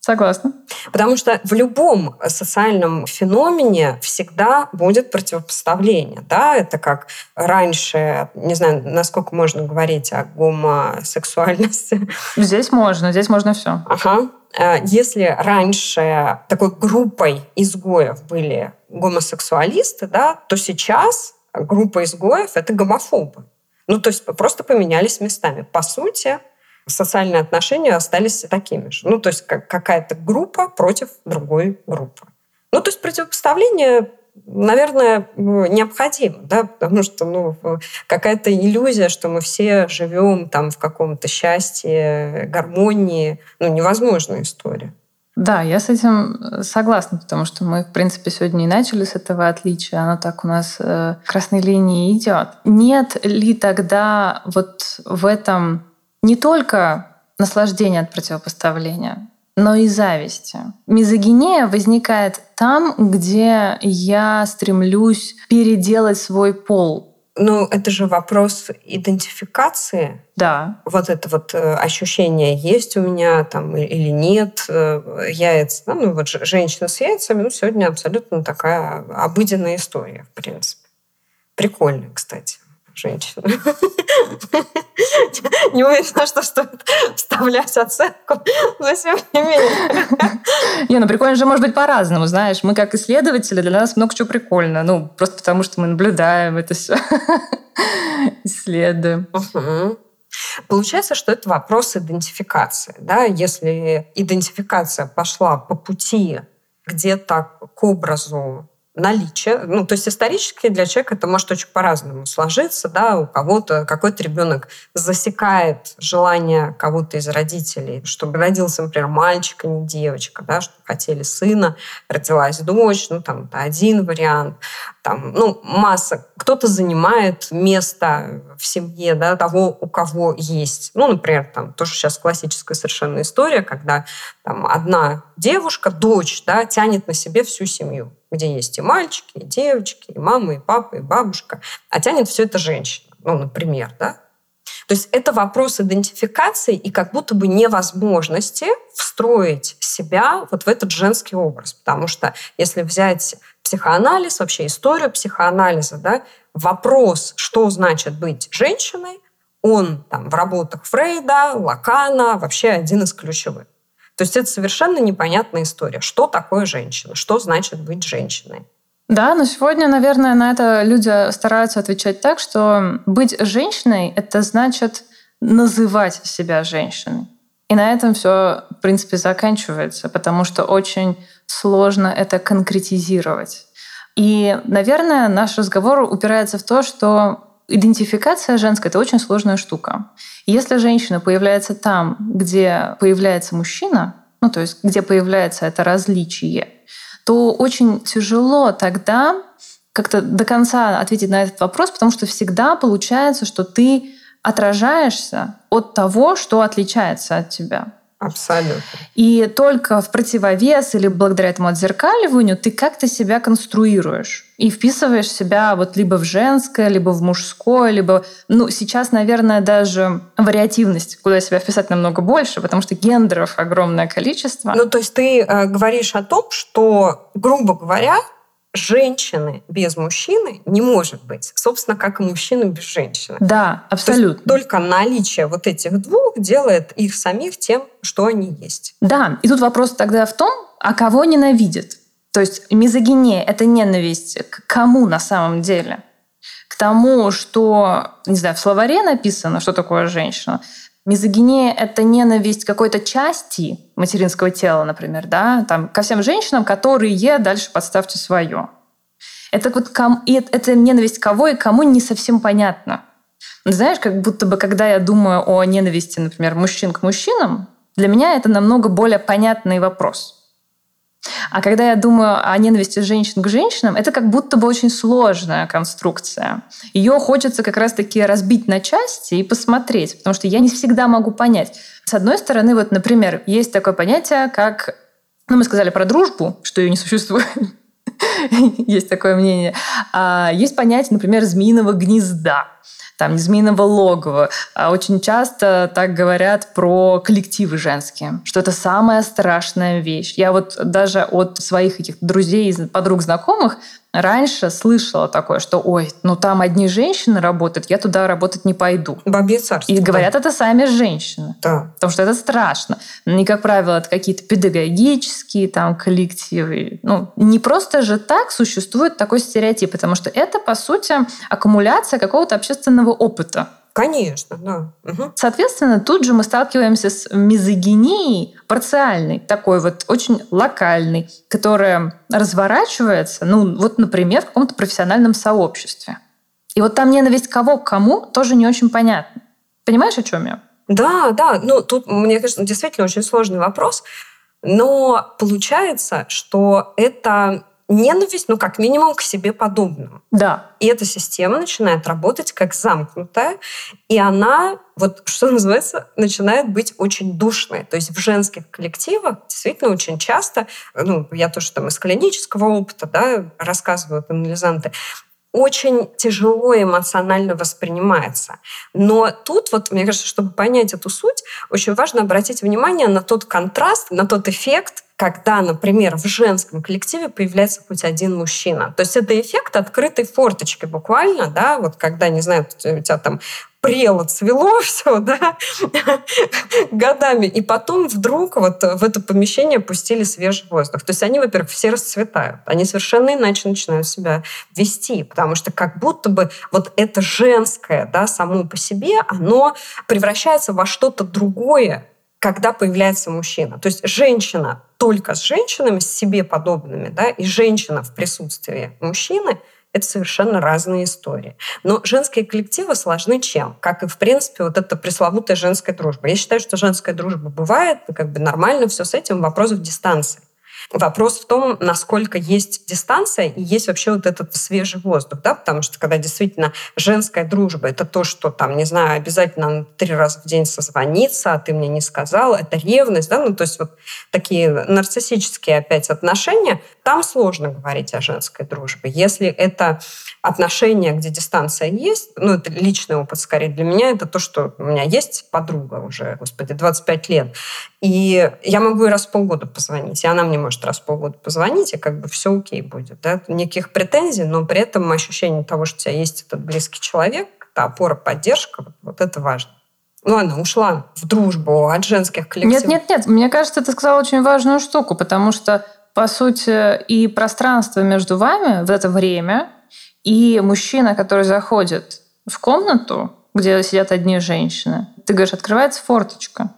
Согласна. Потому что в любом социальном феномене всегда будет противопоставление. Да? Это как раньше, не знаю, насколько можно говорить о гомосексуальности. Здесь можно, здесь можно все. Ага. Э, если раньше такой группой изгоев были гомосексуалисты, да, то сейчас группа изгоев — это гомофобы. Ну, то есть просто поменялись местами. По сути, социальные отношения остались такими же. Ну, то есть какая-то группа против другой группы. Ну, то есть противопоставление наверное, необходимо, да, потому что ну, какая-то иллюзия, что мы все живем там в каком-то счастье, гармонии, ну, невозможная история. Да, я с этим согласна, потому что мы, в принципе, сегодня и начали с этого отличия. Оно так у нас э, красной линии идет. Нет ли тогда вот в этом не только наслаждение от противопоставления, но и зависти. Мизогиния возникает там, где я стремлюсь переделать свой пол. Ну, это же вопрос идентификации. Да. Вот это вот э, ощущение есть у меня там или нет. Э, яйца, ну вот женщина с яйцами, ну сегодня абсолютно такая обыденная история, в принципе. Прикольно, кстати женщина. Не уверена, что стоит вставлять оценку, но тем не менее. Не, ну прикольно же может быть по-разному, знаешь. Мы как исследователи, для нас много чего прикольно. Ну, просто потому что мы наблюдаем это все, исследуем. Получается, что это вопрос идентификации. Да? Если идентификация пошла по пути где-то к образу наличие. Ну, то есть исторически для человека это может очень по-разному сложиться. Да? У кого-то какой-то ребенок засекает желание кого-то из родителей, чтобы родился, например, мальчик, а не девочка, да? что хотели сына, родилась дочь, ну, там, это один вариант. Там, ну, масса. Кто-то занимает место в семье да, того, у кого есть. Ну, например, там тоже сейчас классическая совершенно история, когда там одна девушка, дочь, да, тянет на себе всю семью где есть и мальчики, и девочки, и мама, и папа, и бабушка, а тянет все это женщина, ну, например, да. То есть это вопрос идентификации и как будто бы невозможности встроить себя вот в этот женский образ. Потому что если взять психоанализ, вообще историю психоанализа, да, вопрос, что значит быть женщиной, он там в работах Фрейда, Лакана вообще один из ключевых. То есть это совершенно непонятная история. Что такое женщина? Что значит быть женщиной? Да, но сегодня, наверное, на это люди стараются отвечать так, что быть женщиной — это значит называть себя женщиной. И на этом все, в принципе, заканчивается, потому что очень сложно это конкретизировать. И, наверное, наш разговор упирается в то, что идентификация женская — это очень сложная штука. Если женщина появляется там, где появляется мужчина, ну то есть где появляется это различие, то очень тяжело тогда как-то до конца ответить на этот вопрос, потому что всегда получается, что ты отражаешься от того, что отличается от тебя. Абсолютно. И только в противовес или благодаря этому отзеркаливанию ты как-то себя конструируешь и вписываешь себя вот либо в женское, либо в мужское, либо... Ну, сейчас, наверное, даже вариативность, куда себя вписать намного больше, потому что гендеров огромное количество. Ну, то есть ты э, говоришь о том, что, грубо говоря, женщины без мужчины не может быть. Собственно, как и мужчины без женщины. Да, абсолютно. только наличие вот этих двух делает их самих тем, что они есть. Да, и тут вопрос тогда в том, а кого ненавидят? То есть мизогиния — это ненависть к кому на самом деле? К тому, что, не знаю, в словаре написано, что такое женщина, Мизогиния — это ненависть какой-то части материнского тела, например, да, там, ко всем женщинам, которые дальше подставьте свое. Это вот ком... это ненависть кого и кому не совсем понятно. Знаешь, как будто бы, когда я думаю о ненависти, например, мужчин к мужчинам, для меня это намного более понятный вопрос. А когда я думаю о ненависти женщин к женщинам, это как будто бы очень сложная конструкция. Ее хочется как раз-таки разбить на части и посмотреть, потому что я не всегда могу понять. С одной стороны, вот, например, есть такое понятие, как... Ну, мы сказали про дружбу, что ее не существует. есть такое мнение. А есть понятие, например, змеиного гнезда. Там, из змеиного логова. А очень часто так говорят про коллективы женские, что это самая страшная вещь. Я вот даже от своих этих друзей, подруг, знакомых раньше слышала такое, что ой, ну там одни женщины работают, я туда работать не пойду. Бабье царство. И говорят это сами женщины. Да. Потому что это страшно. И, как правило, это какие-то педагогические там коллективы. Ну, не просто же так существует такой стереотип, потому что это, по сути, аккумуляция какого-то общественного опыта. Конечно, да. Угу. Соответственно, тут же мы сталкиваемся с мизогинией парциальной, такой вот очень локальной, которая разворачивается, ну вот, например, в каком-то профессиональном сообществе. И вот там ненависть кого к кому тоже не очень понятно. Понимаешь, о чем я? Да, да. Ну, тут, мне кажется, действительно очень сложный вопрос. Но получается, что это ненависть, ну, как минимум, к себе подобным. Да. И эта система начинает работать как замкнутая, и она, вот что называется, начинает быть очень душной. То есть в женских коллективах действительно очень часто, ну, я тоже там из клинического опыта, да, рассказываю анализанты, очень тяжело эмоционально воспринимается. Но тут вот, мне кажется, чтобы понять эту суть, очень важно обратить внимание на тот контраст, на тот эффект, когда, например, в женском коллективе появляется хоть один мужчина. То есть это эффект открытой форточки буквально, да, вот когда, не знаю, у тебя там прело, цвело все, да, годами. И потом вдруг вот в это помещение пустили свежий воздух. То есть они, во-первых, все расцветают. Они совершенно иначе начинают себя вести, потому что как будто бы вот это женское, да, само по себе, оно превращается во что-то другое, когда появляется мужчина. То есть женщина только с женщинами, с себе подобными, да, и женщина в присутствии мужчины – это совершенно разные истории. Но женские коллективы сложны чем? Как и, в принципе, вот эта пресловутая женская дружба. Я считаю, что женская дружба бывает, как бы нормально все с этим, вопрос в дистанции. Вопрос в том, насколько есть дистанция и есть вообще вот этот свежий воздух, да, потому что когда действительно женская дружба — это то, что там, не знаю, обязательно три раза в день созвониться, а ты мне не сказал, это ревность, да, ну то есть вот такие нарциссические опять отношения, там сложно говорить о женской дружбе. Если это отношения, где дистанция есть, ну это личный опыт скорее для меня, это то, что у меня есть подруга уже, господи, 25 лет, и я могу и раз в полгода позвонить, и она мне может раз в полгода позвонить, и как бы все окей будет. Да? Никаких претензий, но при этом ощущение того, что у тебя есть этот близкий человек, это опора, поддержка, вот это важно. Ну, она ушла в дружбу от женских коллективов. Нет, нет, нет. Мне кажется, ты сказала очень важную штуку, потому что, по сути, и пространство между вами в это время, и мужчина, который заходит в комнату, где сидят одни женщины, ты говоришь, открывается форточка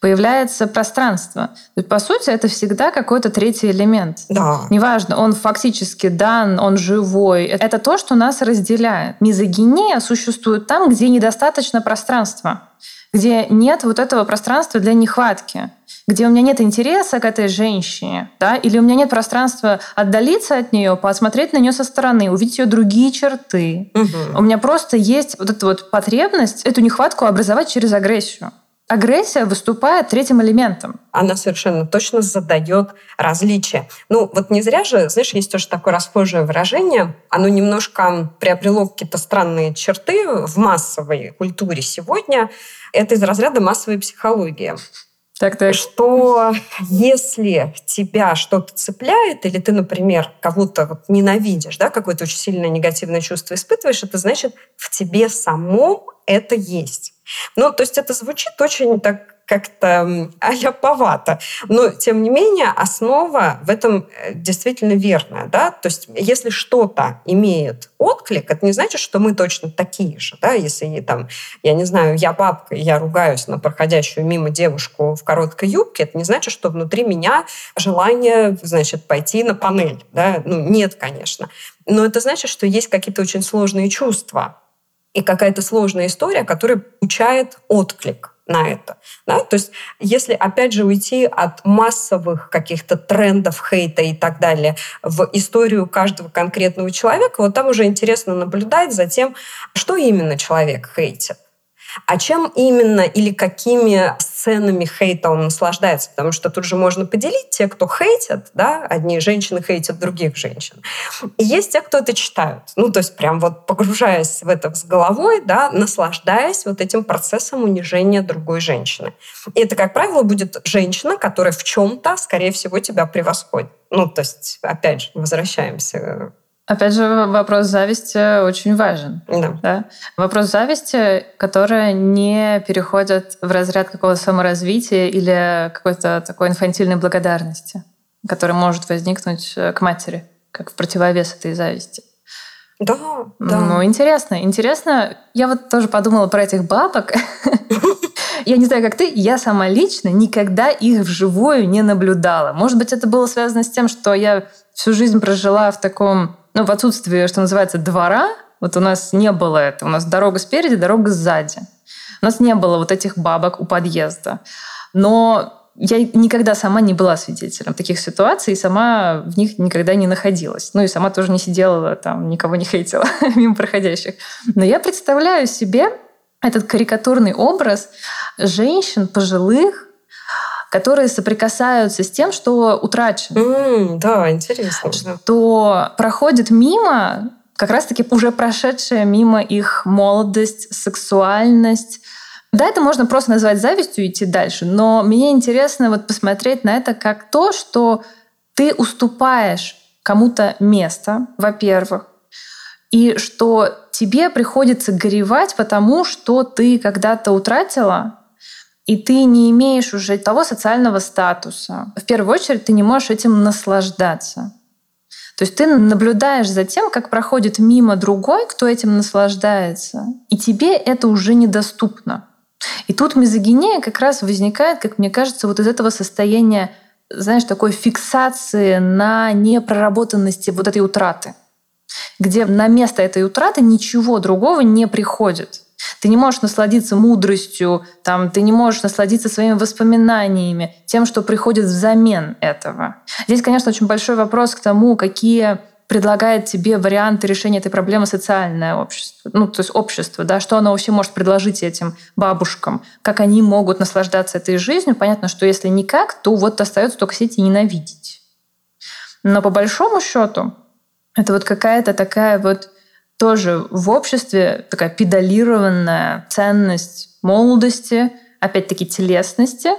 появляется пространство. То есть, по сути, это всегда какой-то третий элемент. Да. Неважно, он фактически дан, он живой. Это то, что нас разделяет. Мизогиния существует там, где недостаточно пространства, где нет вот этого пространства для нехватки где у меня нет интереса к этой женщине, да, или у меня нет пространства отдалиться от нее, посмотреть на нее со стороны, увидеть ее другие черты. Угу. У меня просто есть вот эта вот потребность эту нехватку образовать через агрессию. Агрессия выступает третьим элементом. Она совершенно точно задает различия. Ну, вот не зря же, знаешь, есть тоже такое расхожее выражение, оно немножко приобрело какие-то странные черты в массовой культуре сегодня. Это из разряда массовой психологии. Так, так. Что если тебя что-то цепляет, или ты, например, кого-то вот ненавидишь, да, какое-то очень сильное негативное чувство испытываешь, это значит, в тебе самом это есть. Ну, то есть это звучит очень так как-то аляповато. Но, тем не менее, основа в этом э, действительно верная. Да? То есть если что-то имеет отклик, это не значит, что мы точно такие же. Да? Если там, я не знаю, я бабка, я ругаюсь на проходящую мимо девушку в короткой юбке, это не значит, что внутри меня желание значит, пойти на панель. Да? Ну, нет, конечно. Но это значит, что есть какие-то очень сложные чувства, и какая-то сложная история, которая получает отклик на это. Да? То есть если, опять же, уйти от массовых каких-то трендов, хейта и так далее в историю каждого конкретного человека, вот там уже интересно наблюдать за тем, что именно человек хейтит. А чем именно или какими сценами хейта он наслаждается, потому что тут же можно поделить те, кто хейтят, да, одни женщины хейтят других женщин. И есть те, кто это читают. Ну, то есть прям вот погружаясь в это с головой, да, наслаждаясь вот этим процессом унижения другой женщины. И это, как правило, будет женщина, которая в чем-то, скорее всего, тебя превосходит. Ну, то есть, опять же, возвращаемся Опять же, вопрос зависти очень важен. да. Да? Вопрос зависти, которая не переходит в разряд какого-то саморазвития или какой-то такой инфантильной благодарности, которая может возникнуть э, к матери, как в противовес этой зависти. Да, да. Ну, интересно. Интересно. Я вот тоже подумала про этих бабок. Я не знаю, как ты, я сама лично никогда их вживую не наблюдала. Может быть, это было связано с тем, что я всю жизнь прожила в таком, ну, в отсутствии, что называется, двора. Вот у нас не было это. У нас дорога спереди, дорога сзади. У нас не было вот этих бабок у подъезда. Но я никогда сама не была свидетелем таких ситуаций, и сама в них никогда не находилась. Ну и сама тоже не сидела там, никого не хейтила мимо проходящих. Но я представляю себе этот карикатурный образ женщин пожилых, которые соприкасаются с тем, что утрачено. М, да, интересно. Что проходит мимо, как раз-таки уже прошедшая мимо их молодость, сексуальность. Да, это можно просто назвать завистью и идти дальше, но мне интересно вот посмотреть на это как то, что ты уступаешь кому-то место, во-первых, и что тебе приходится горевать потому, что ты когда-то утратила, и ты не имеешь уже того социального статуса. В первую очередь ты не можешь этим наслаждаться. То есть ты наблюдаешь за тем, как проходит мимо другой, кто этим наслаждается, и тебе это уже недоступно. И тут мизогиния как раз возникает, как мне кажется, вот из этого состояния, знаешь, такой фиксации на непроработанности вот этой утраты, где на место этой утраты ничего другого не приходит. Ты не можешь насладиться мудростью, там, ты не можешь насладиться своими воспоминаниями, тем, что приходит взамен этого. Здесь, конечно, очень большой вопрос к тому, какие предлагает тебе варианты решения этой проблемы социальное общество, ну, то есть общество, да, что оно вообще может предложить этим бабушкам, как они могут наслаждаться этой жизнью. Понятно, что если никак, то вот остается только сидеть и ненавидеть. Но по большому счету это вот какая-то такая вот тоже в обществе такая педалированная ценность молодости, опять-таки телесности,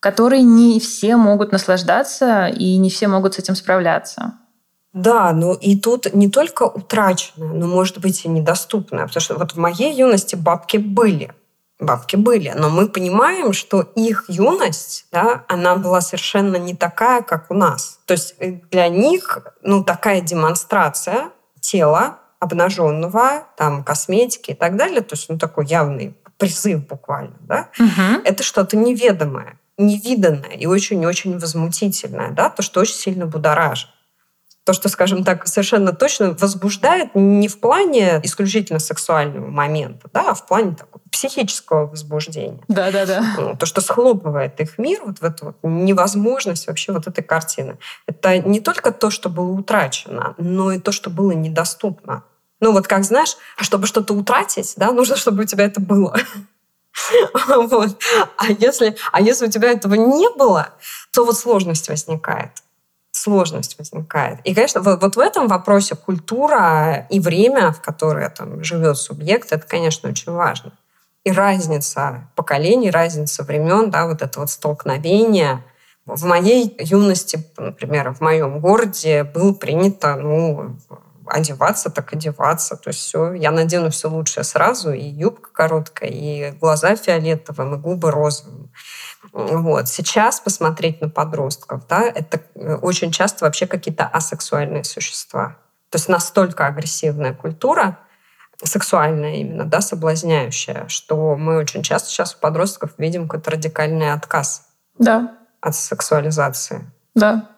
которой не все могут наслаждаться и не все могут с этим справляться. Да, ну и тут не только утраченное, но, может быть, и недоступное. Потому что вот в моей юности бабки были. Бабки были. Но мы понимаем, что их юность, да, она была совершенно не такая, как у нас. То есть э, для них ну, такая демонстрация тела обнаженного, там, косметики и так далее, то есть ну, такой явный призыв буквально, да, Мгм. это что-то неведомое, невиданное и очень-очень возмутительное, да, то, что очень сильно будоражит. То, что, скажем так, совершенно точно возбуждает не в плане исключительно сексуального момента, да, а в плане такого психического возбуждения. Да-да-да. Ну, То, что схлопывает их мир, вот в эту вот невозможность вообще вот этой картины. Это не только то, что было утрачено, но и то, что было недоступно. Ну вот как знаешь, а чтобы что-то утратить, да, нужно, чтобы у тебя это было. Вот. А, если, а если у тебя этого не было, то вот сложность возникает. Сложность возникает. И, конечно, вот, вот в этом вопросе культура и время, в которое там живет субъект, это, конечно, очень важно. И разница поколений, разница времен, да, вот это вот столкновение. В моей юности, например, в моем городе было принято, ну, одеваться, так одеваться. То есть все, я надену все лучшее сразу, и юбка короткая, и глаза фиолетовым, и губы розовым. Вот. Сейчас посмотреть на подростков, да, это э, очень часто вообще какие-то асексуальные существа. То есть настолько агрессивная культура, сексуальная именно, да, соблазняющая, что мы очень часто сейчас у подростков видим какой-то радикальный отказ Да, от сексуализации. да.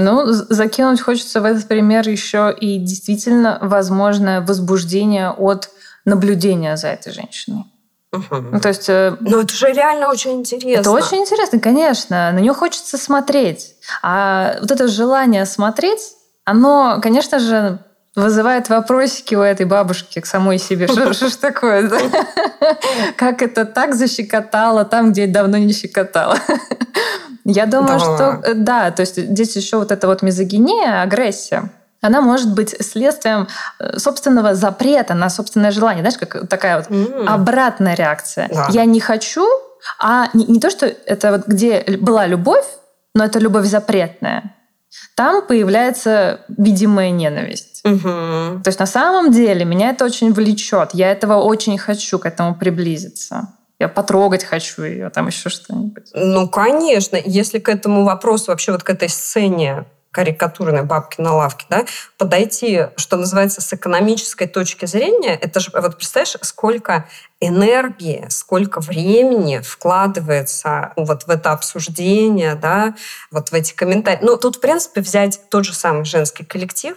Ну, закинуть хочется в этот пример еще и действительно возможное возбуждение от наблюдения за этой женщиной. Мгм. Ну, то есть э, Но это же реально очень интересно. Это очень интересно, конечно. На нее хочется смотреть. А вот это желание смотреть, оно, конечно же, вызывает вопросики у этой бабушки к самой себе. Что ж такое? Как это так защекотало там, где давно не щекотало? Я думаю, что э, да, то есть здесь еще вот эта вот мизогиния, агрессия. Она может быть следствием э, собственного запрета на собственное желание. Знаешь, как такая вот М. обратная реакция. Да. Я не хочу, а не, не то, что это вот где была любовь, но это любовь запретная. Там появляется видимая ненависть. Мгм. То есть на самом деле меня это очень влечет. Я этого очень хочу к этому приблизиться. Я потрогать хочу ее, там еще что-нибудь. Ну, конечно, если к этому вопросу, вообще вот к этой сцене карикатурной бабки на лавке, да, подойти, что называется, с экономической точки зрения, это же, вот представляешь, сколько энергии, сколько времени вкладывается вот в это обсуждение, да, вот в эти комментарии. Ну, тут, в принципе, взять тот же самый женский коллектив,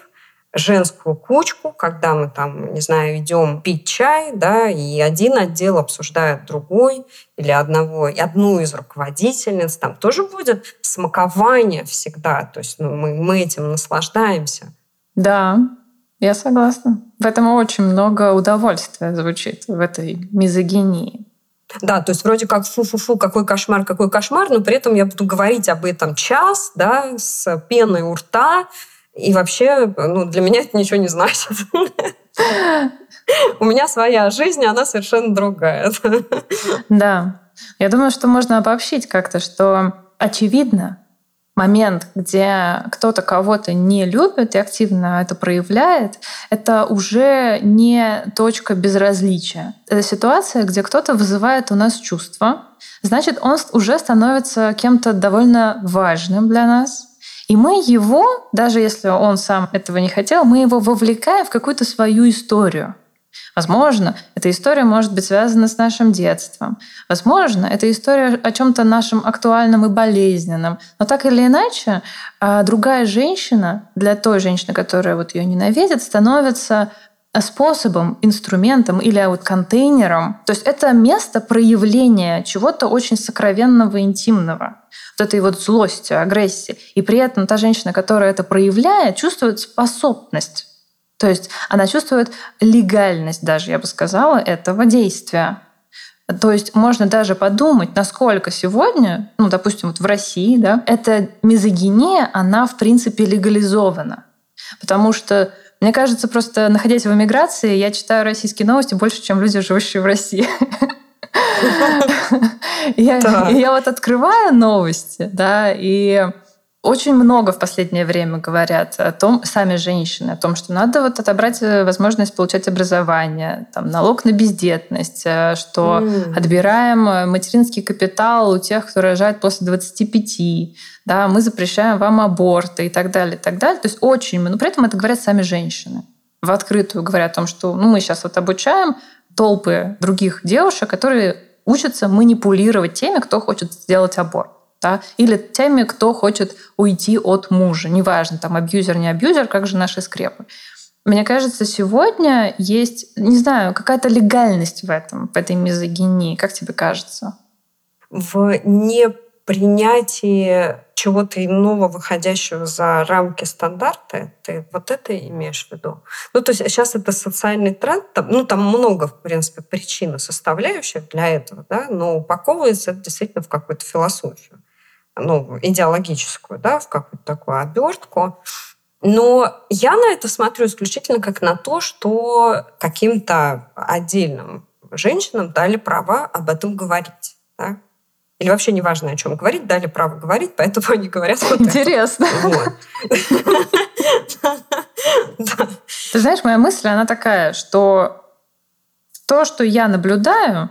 женскую кучку, когда мы там, не знаю, идем пить чай, да, и один отдел обсуждает другой, или одного, и одну из руководительниц, там тоже будет смакование всегда, то есть ну, мы, мы этим наслаждаемся. Да, я согласна. В этом очень много удовольствия звучит, в этой мизогинии. Да, то есть вроде как фу-фу-фу, какой кошмар, какой кошмар, но при этом я буду говорить об этом час, да, с пеной у рта, и вообще, ну, для меня это ничего не значит. У меня своя жизнь, она совершенно другая. Да. Я думаю, что можно обобщить как-то, что очевидно, момент, где кто-то кого-то не любит и активно это проявляет, это уже не точка безразличия. Это ситуация, где кто-то вызывает у нас чувства. Значит, он уже становится кем-то довольно важным для нас. И мы его, даже если он сам этого не хотел, мы его вовлекаем в какую-то свою историю. Возможно, эта история может быть связана с нашим детством. Возможно, это история о чем-то нашем актуальном и болезненном. Но так или иначе, а, другая женщина для той женщины, которая вот ее ненавидит, становится способом, инструментом или вот контейнером. То есть это место проявления чего-то очень сокровенного, интимного. Вот этой вот злости, агрессии. И при этом та женщина, которая это проявляет, чувствует способность то есть она чувствует легальность даже, я бы сказала, этого действия. То есть можно даже подумать, насколько сегодня, ну, допустим, вот в России, да, эта мизогиния, она, в принципе, легализована. Потому что, мне кажется, просто находясь в эмиграции, я читаю российские новости больше, чем люди, живущие в России. Я, я вот открываю новости, да, и очень много в последнее время говорят о том, сами женщины, о том, что надо вот отобрать э, возможность получать образование, там, налог на бездетность, э, что М. отбираем э, материнский капитал у тех, кто рожает после 25, да, мы запрещаем вам аборты и так далее, и так далее. То есть очень много. Но при этом это говорят сами женщины. В открытую говорят о том, что ну, мы сейчас вот обучаем толпы других девушек, которые учатся манипулировать теми, кто хочет сделать аборт. Да? Или теми, кто хочет уйти от мужа. Неважно, там абьюзер, не абьюзер, как же наши скрепы. Мне кажется, сегодня есть, не знаю, какая-то легальность в этом, в этой мизогинии. Как тебе кажется? В непринятии чего-то иного, выходящего за рамки стандарта, ты вот это имеешь в виду? Ну, то есть сейчас это социальный тренд, там, ну, там много, в принципе, причин составляющих для этого, да, но упаковывается это действительно в какую-то философию, ну, идеологическую, да, в какую-то такую обертку. Но я на это смотрю исключительно как на то, что каким-то отдельным женщинам дали право об этом говорить. Да? Или вообще неважно, о чем говорить, дали право говорить, поэтому они говорят вот. Интересно. Ты знаешь, моя мысль, она такая, что то, что я наблюдаю,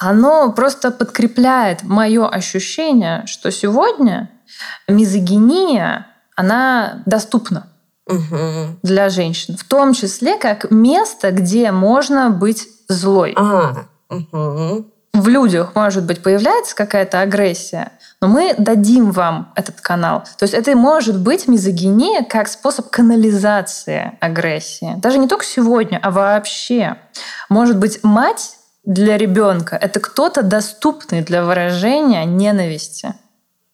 оно просто подкрепляет мое ощущение, что сегодня мизогиния, она доступна Мгм. для женщин, в том числе как место, где можно быть злой. А, мгм. В людях, может быть, появляется какая-то агрессия, но мы дадим вам этот канал. То есть это может быть мизогиния как способ канализации агрессии. Даже не только сегодня, а вообще. Может быть, мать для ребенка это кто-то доступный для выражения ненависти.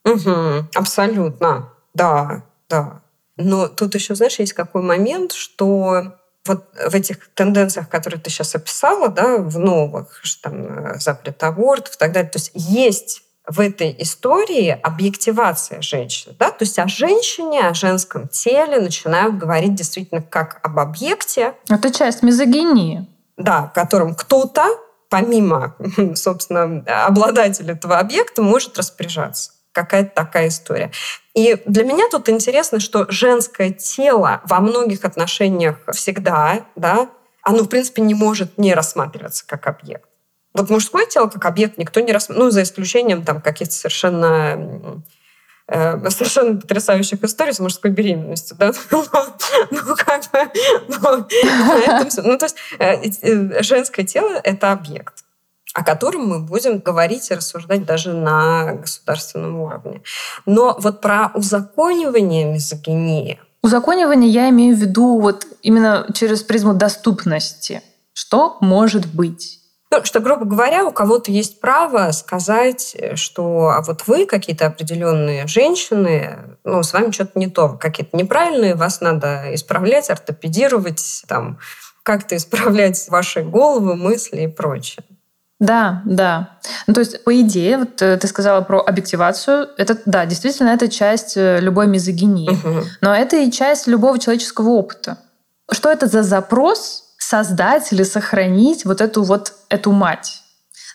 Мгм. Абсолютно. Да, да. Но тут еще, знаешь, есть какой момент, что вот в этих тенденциях, которые ты сейчас описала, да, в новых, что там э, запрет абортов и так далее, то есть есть в этой истории объективация женщины. Да? То есть о женщине, о женском теле начинают говорить действительно как об объекте. Это часть мизогинии. Да, которым кто-то, помимо, собственно, обладателя этого объекта, может распоряжаться. Какая-то такая история. И для меня тут интересно, что женское тело во многих отношениях всегда, да, оно, в принципе, не может не рассматриваться как объект. Вот мужское тело как объект никто не рассматривает, ну, за исключением там каких-то совершенно э, совершенно потрясающих историй с мужской беременностью, да, ну, ну как ну. Ну, то есть э, э, женское тело — это объект о котором мы будем говорить и рассуждать даже на государственном уровне. Но вот про узаконивание мизогинии. Узаконивание я имею в виду вот именно через призму доступности. Что может быть? Ну, что, грубо говоря, у кого-то есть право сказать, что а вот вы какие-то определенные женщины, ну, с вами что-то не то, какие-то неправильные, вас надо исправлять, ортопедировать, там, как-то исправлять ваши головы, мысли и прочее. Да, да. Ну, то есть, по идее, вот э, ты сказала про объективацию. Это, да, действительно, это часть э, любой мизогинии. Угу. Но это и часть любого человеческого опыта. Что это за запрос создать или сохранить вот эту вот эту мать.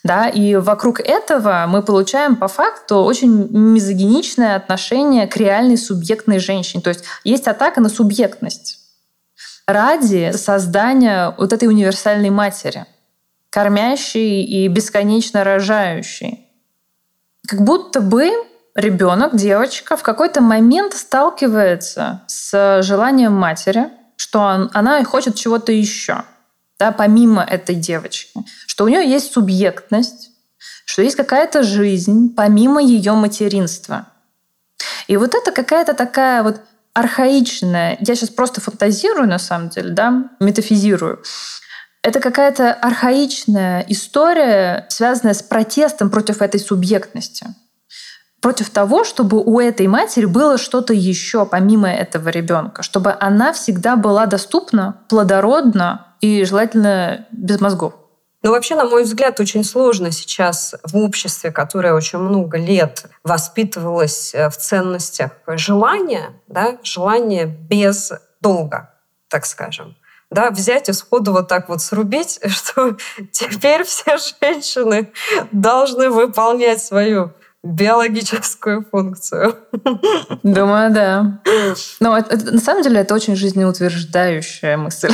Да, и вокруг этого мы получаем по факту очень мизогиничное отношение к реальной субъектной женщине. То есть есть атака на субъектность ради создания вот этой универсальной матери, кормящей и бесконечно рожающей. Как будто бы ребенок, девочка в какой-то момент сталкивается с желанием матери – что она хочет чего-то еще, да, помимо этой девочки, что у нее есть субъектность, что есть какая-то жизнь помимо ее материнства. И вот это какая-то такая вот архаичная, я сейчас просто фантазирую на самом деле, да, метафизирую, это какая-то архаичная история, связанная с протестом против этой субъектности против того, чтобы у этой матери было что-то еще помимо этого ребенка, чтобы она всегда была доступна, плодородна и желательно без мозгов. Ну, вообще, на мой взгляд, очень сложно сейчас в обществе, которое очень много лет воспитывалось э, в ценностях желания, да, желание без долга, так скажем да, взять и сходу вот так вот срубить, что теперь все женщины должны выполнять свою биологическую функцию. Думаю, да. Но это, на самом деле это очень жизнеутверждающая мысль.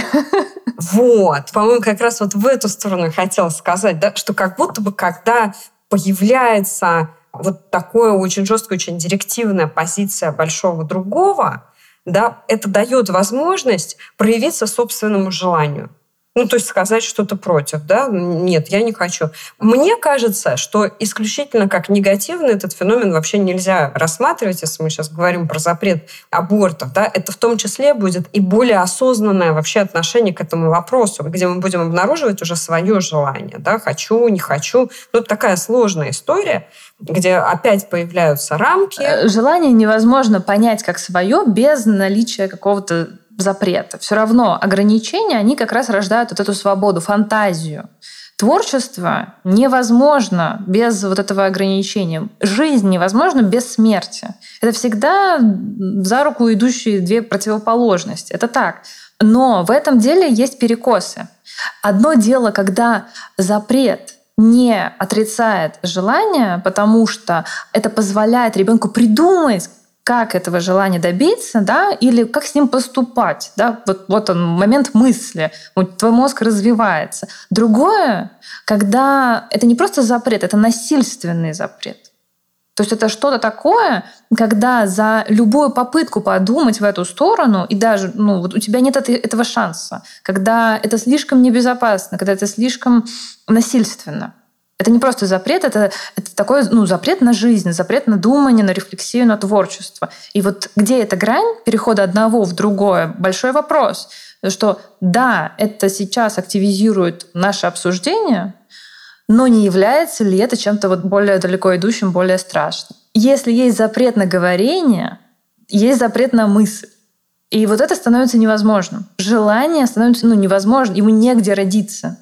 Вот. По-моему, как раз вот в эту сторону хотела сказать, да, что как будто бы когда появляется вот такое очень жесткая, очень директивная позиция большого другого, да, это дает возможность проявиться собственному желанию. Ну, то есть сказать что-то против, да? Нет, я не хочу. Мне кажется, что исключительно как негативный этот феномен вообще нельзя рассматривать, если мы сейчас говорим про запрет абортов, да? Это в том числе будет и более осознанное вообще отношение к этому вопросу, где мы будем обнаруживать уже свое желание, да? Хочу, не хочу. Ну, такая сложная история где опять появляются рамки. Э, желание невозможно понять как свое без наличия какого-то запрета. Все равно ограничения, они как раз рождают вот эту свободу, фантазию. Творчество невозможно без вот этого ограничения. Жизнь невозможна без смерти. Это всегда за руку идущие две противоположности. Это так. Но в этом деле есть перекосы. Одно дело, когда запрет не отрицает желание, потому что это позволяет ребенку придумать, как этого желания добиться, да, или как с ним поступать, да, вот, вот он, момент мысли, вот твой мозг развивается. Другое, когда это не просто запрет, это насильственный запрет. То есть это что-то такое, когда за любую попытку подумать в эту сторону, и даже ну, вот у тебя нет этого шанса, когда это слишком небезопасно, когда это слишком насильственно. Это не просто запрет, это, это такой ну, запрет на жизнь, запрет на думание, на рефлексию, на творчество. И вот где эта грань перехода одного в другое, большой вопрос. Что да, это сейчас активизирует наше обсуждение, но не является ли это чем-то вот более далеко идущим, более страшным? Если есть запрет на говорение, есть запрет на мысль. И вот это становится невозможным. Желание становится ну, невозможным, ему негде родиться.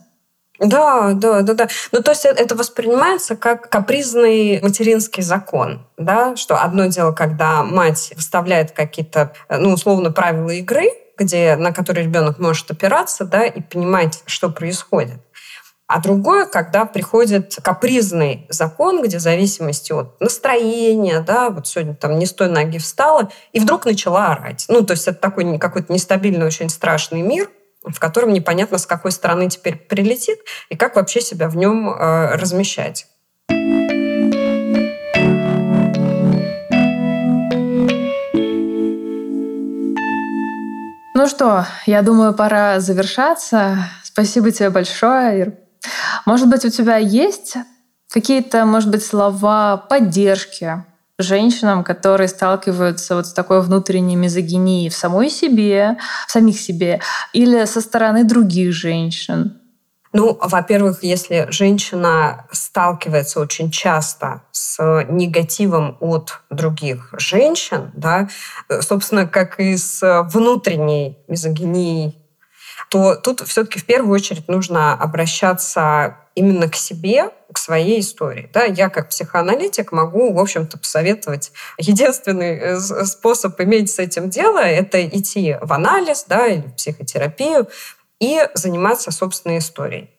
Да, да, да, да. Ну, то есть э, это воспринимается как капризный материнский закон, да, что одно дело, когда мать вставляет какие-то, э, ну, условно, правила игры, где, на которые ребенок может опираться, да, и понимать, что происходит. А другое, когда приходит капризный закон, где в зависимости от настроения, да, вот сегодня там не с той ноги встала, и вдруг начала орать. Ну, то есть это такой какой-то нестабильный, очень страшный мир, в котором непонятно, с какой стороны теперь прилетит, и как вообще себя в нем э, размещать. Ну что, я думаю, пора завершаться. Спасибо тебе большое, Ир. Может быть, у тебя есть какие-то, может быть, слова поддержки женщинам, которые сталкиваются вот с такой внутренней мизогинией в самой себе, в самих себе, или со стороны других женщин? Ну, во-первых, если женщина сталкивается очень часто с негативом от других женщин, да, собственно, как и с внутренней мизогинией, то тут все-таки в первую очередь нужно обращаться именно к себе, к своей истории. Да, я как психоаналитик могу, в общем-то, посоветовать. Единственный э, способ иметь с этим дело – это идти в анализ да, или в психотерапию и заниматься собственной историей.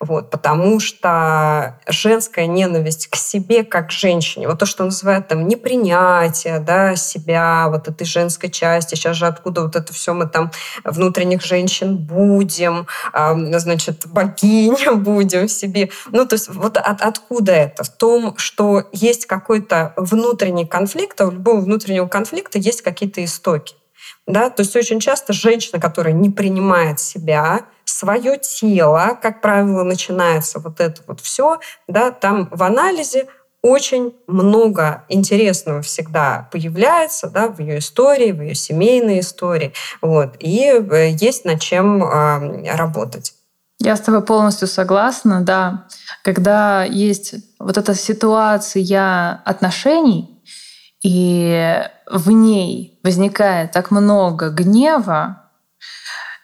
Вот, потому что женская ненависть к себе как женщине, вот то, что называют там непринятие да, себя, вот этой женской части, сейчас же откуда вот это все мы там внутренних женщин будем, значит, богиню будем в себе. Ну, то есть вот от, откуда это? В том, что есть какой-то внутренний конфликт, а у любого внутреннего конфликта есть какие-то истоки. Да? То есть очень часто женщина, которая не принимает себя, свое тело, как правило, начинается вот это вот все, да, там в анализе очень много интересного всегда появляется да, в ее истории, в ее семейной истории. Вот, и э, есть над чем э, работать. Я с тобой полностью согласна, да. Когда есть вот эта ситуация отношений, и в ней возникает так много гнева,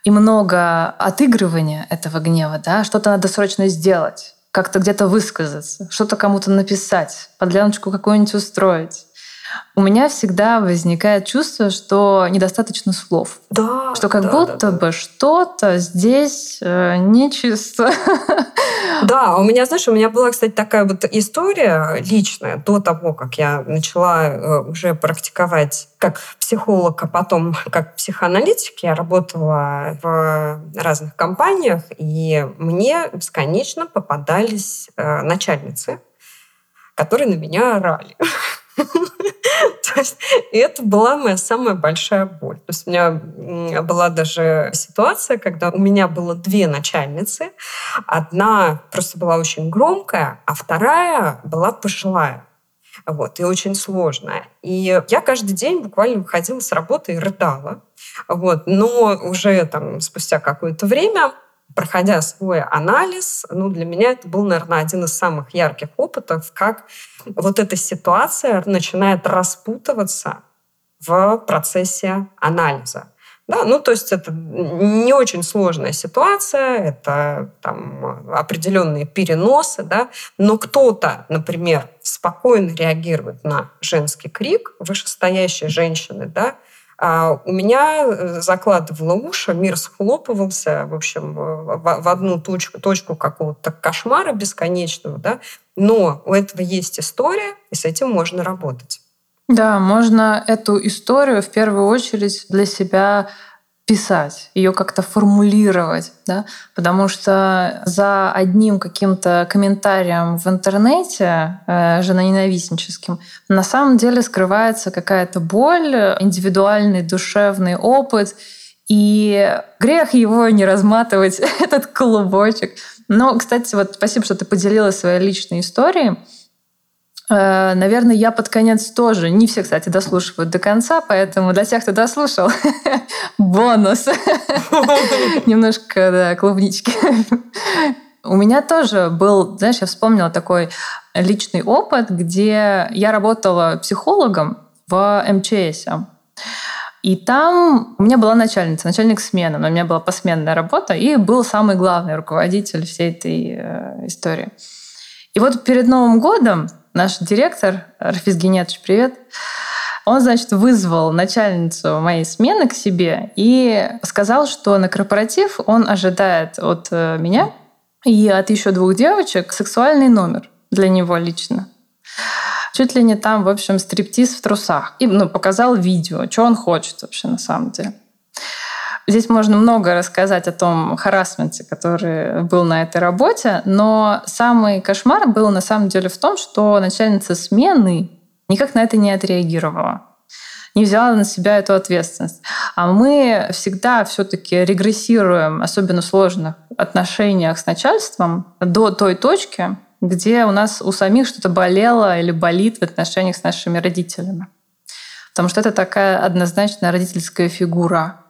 и много отыгрывания этого гнева, да, что-то надо срочно сделать, как-то где-то высказаться, что-то кому-то написать, подляночку какую-нибудь устроить у меня всегда возникает чувство, что недостаточно слов. Да. Что как да, будто да, да. бы что-то здесь э, нечисто. Да, у меня, знаешь, у меня была, кстати, такая вот история личная до того, как я начала э, уже практиковать как психолог, а потом как психоаналитик. Я работала в разных компаниях, и мне бесконечно попадались э, начальницы, которые на меня орали. И это была моя самая большая боль. То есть у меня была даже ситуация, когда у меня было две начальницы. Одна просто была очень громкая, а вторая была пожилая. Вот, и очень сложная. И я каждый день буквально выходила с работы и рыдала. Вот, но уже там спустя какое-то время проходя свой анализ, ну, для меня это был, наверное, один из самых ярких опытов, как вот эта ситуация начинает распутываться в процессе анализа. Да, ну, то есть это не очень сложная ситуация, это там определенные переносы, да, но кто-то, например, спокойно реагирует на женский крик вышестоящей женщины, да, а у меня э, закладывало уши, мир схлопывался, в общем, э, в одну точку, точку какого-то кошмара бесконечного, да. Но у этого есть история, и с этим можно работать. Да, можно эту историю в первую очередь для себя писать, ее как-то формулировать, да? потому что за одним каким-то комментарием в интернете э, женоненавистническим на самом деле скрывается какая-то боль, индивидуальный душевный опыт, и грех его не разматывать, этот клубочек. Но, кстати, вот спасибо, что ты поделилась своей личной историей. Э, наверное, я под конец тоже. Не все, кстати, дослушивают до конца, поэтому для тех, кто дослушал, бонус. Немножко, да, клубнички. У меня тоже был, знаешь, я вспомнила такой личный опыт, где я работала психологом в МЧС. И там у меня была начальница, начальник смены, но у меня была посменная работа, и был самый главный руководитель всей этой э, истории. И вот перед Новым годом наш директор, Рафис Генетович, привет, он, значит, вызвал начальницу моей смены к себе и сказал, что на корпоратив он ожидает от э, меня и от еще двух девочек сексуальный номер для него лично. Чуть ли не там, в общем, стриптиз в трусах. И ну, показал видео, что он хочет вообще на самом деле. Здесь можно много рассказать о том харасменте, который был на этой работе, но самый кошмар был на самом деле в том, что начальница смены никак на это не отреагировала не взяла на себя эту ответственность. А мы всегда все-таки регрессируем, особенно в сложных отношениях с начальством, до той точки, где у нас у самих что-то болело или болит в отношениях с нашими родителями. Потому что это такая однозначная родительская фигура.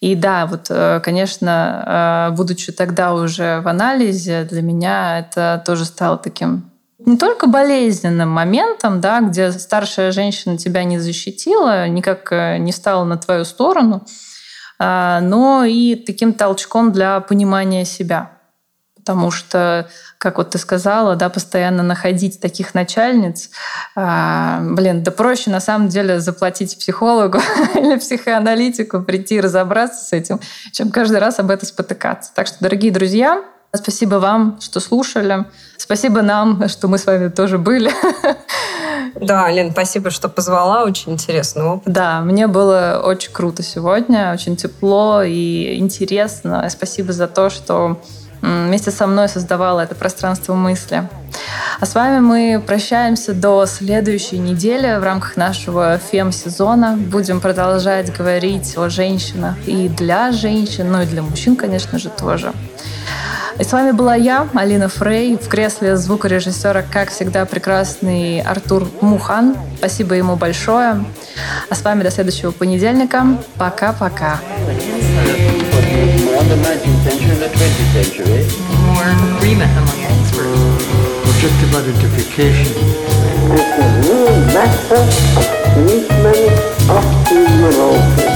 И да, вот, э, конечно, э, будучи тогда уже в анализе, для меня это тоже стало таким не только болезненным моментом, да, где старшая женщина тебя не защитила, никак э, не стала на твою сторону, а, но и таким толчком для понимания себя. Потому что, как вот ты сказала, да, постоянно находить таких начальниц, а, блин, да проще на самом деле заплатить психологу или психоаналитику, прийти разобраться с этим, чем каждый раз об этом спотыкаться. Так что, дорогие друзья, Спасибо вам, что слушали. Спасибо нам, что мы с вами тоже были. Да, Лен, спасибо, что позвала. Очень интересный опыт. Да, мне было очень круто сегодня, очень тепло и интересно. Спасибо за то, что вместе со мной создавала это пространство мысли. А с вами мы прощаемся до следующей недели в рамках нашего фем-сезона. Будем продолжать говорить о женщинах и для женщин, ну и для мужчин, конечно же, тоже. И с вами была я, Алина Фрей, в кресле звукорежиссера, как всегда, прекрасный Артур Мухан. Спасибо ему большое. А с вами до следующего понедельника. Пока-пока. from the 19th century and the 20th century. More agreement among experts. Objective identification. It's a real matter treatment of the neurosis.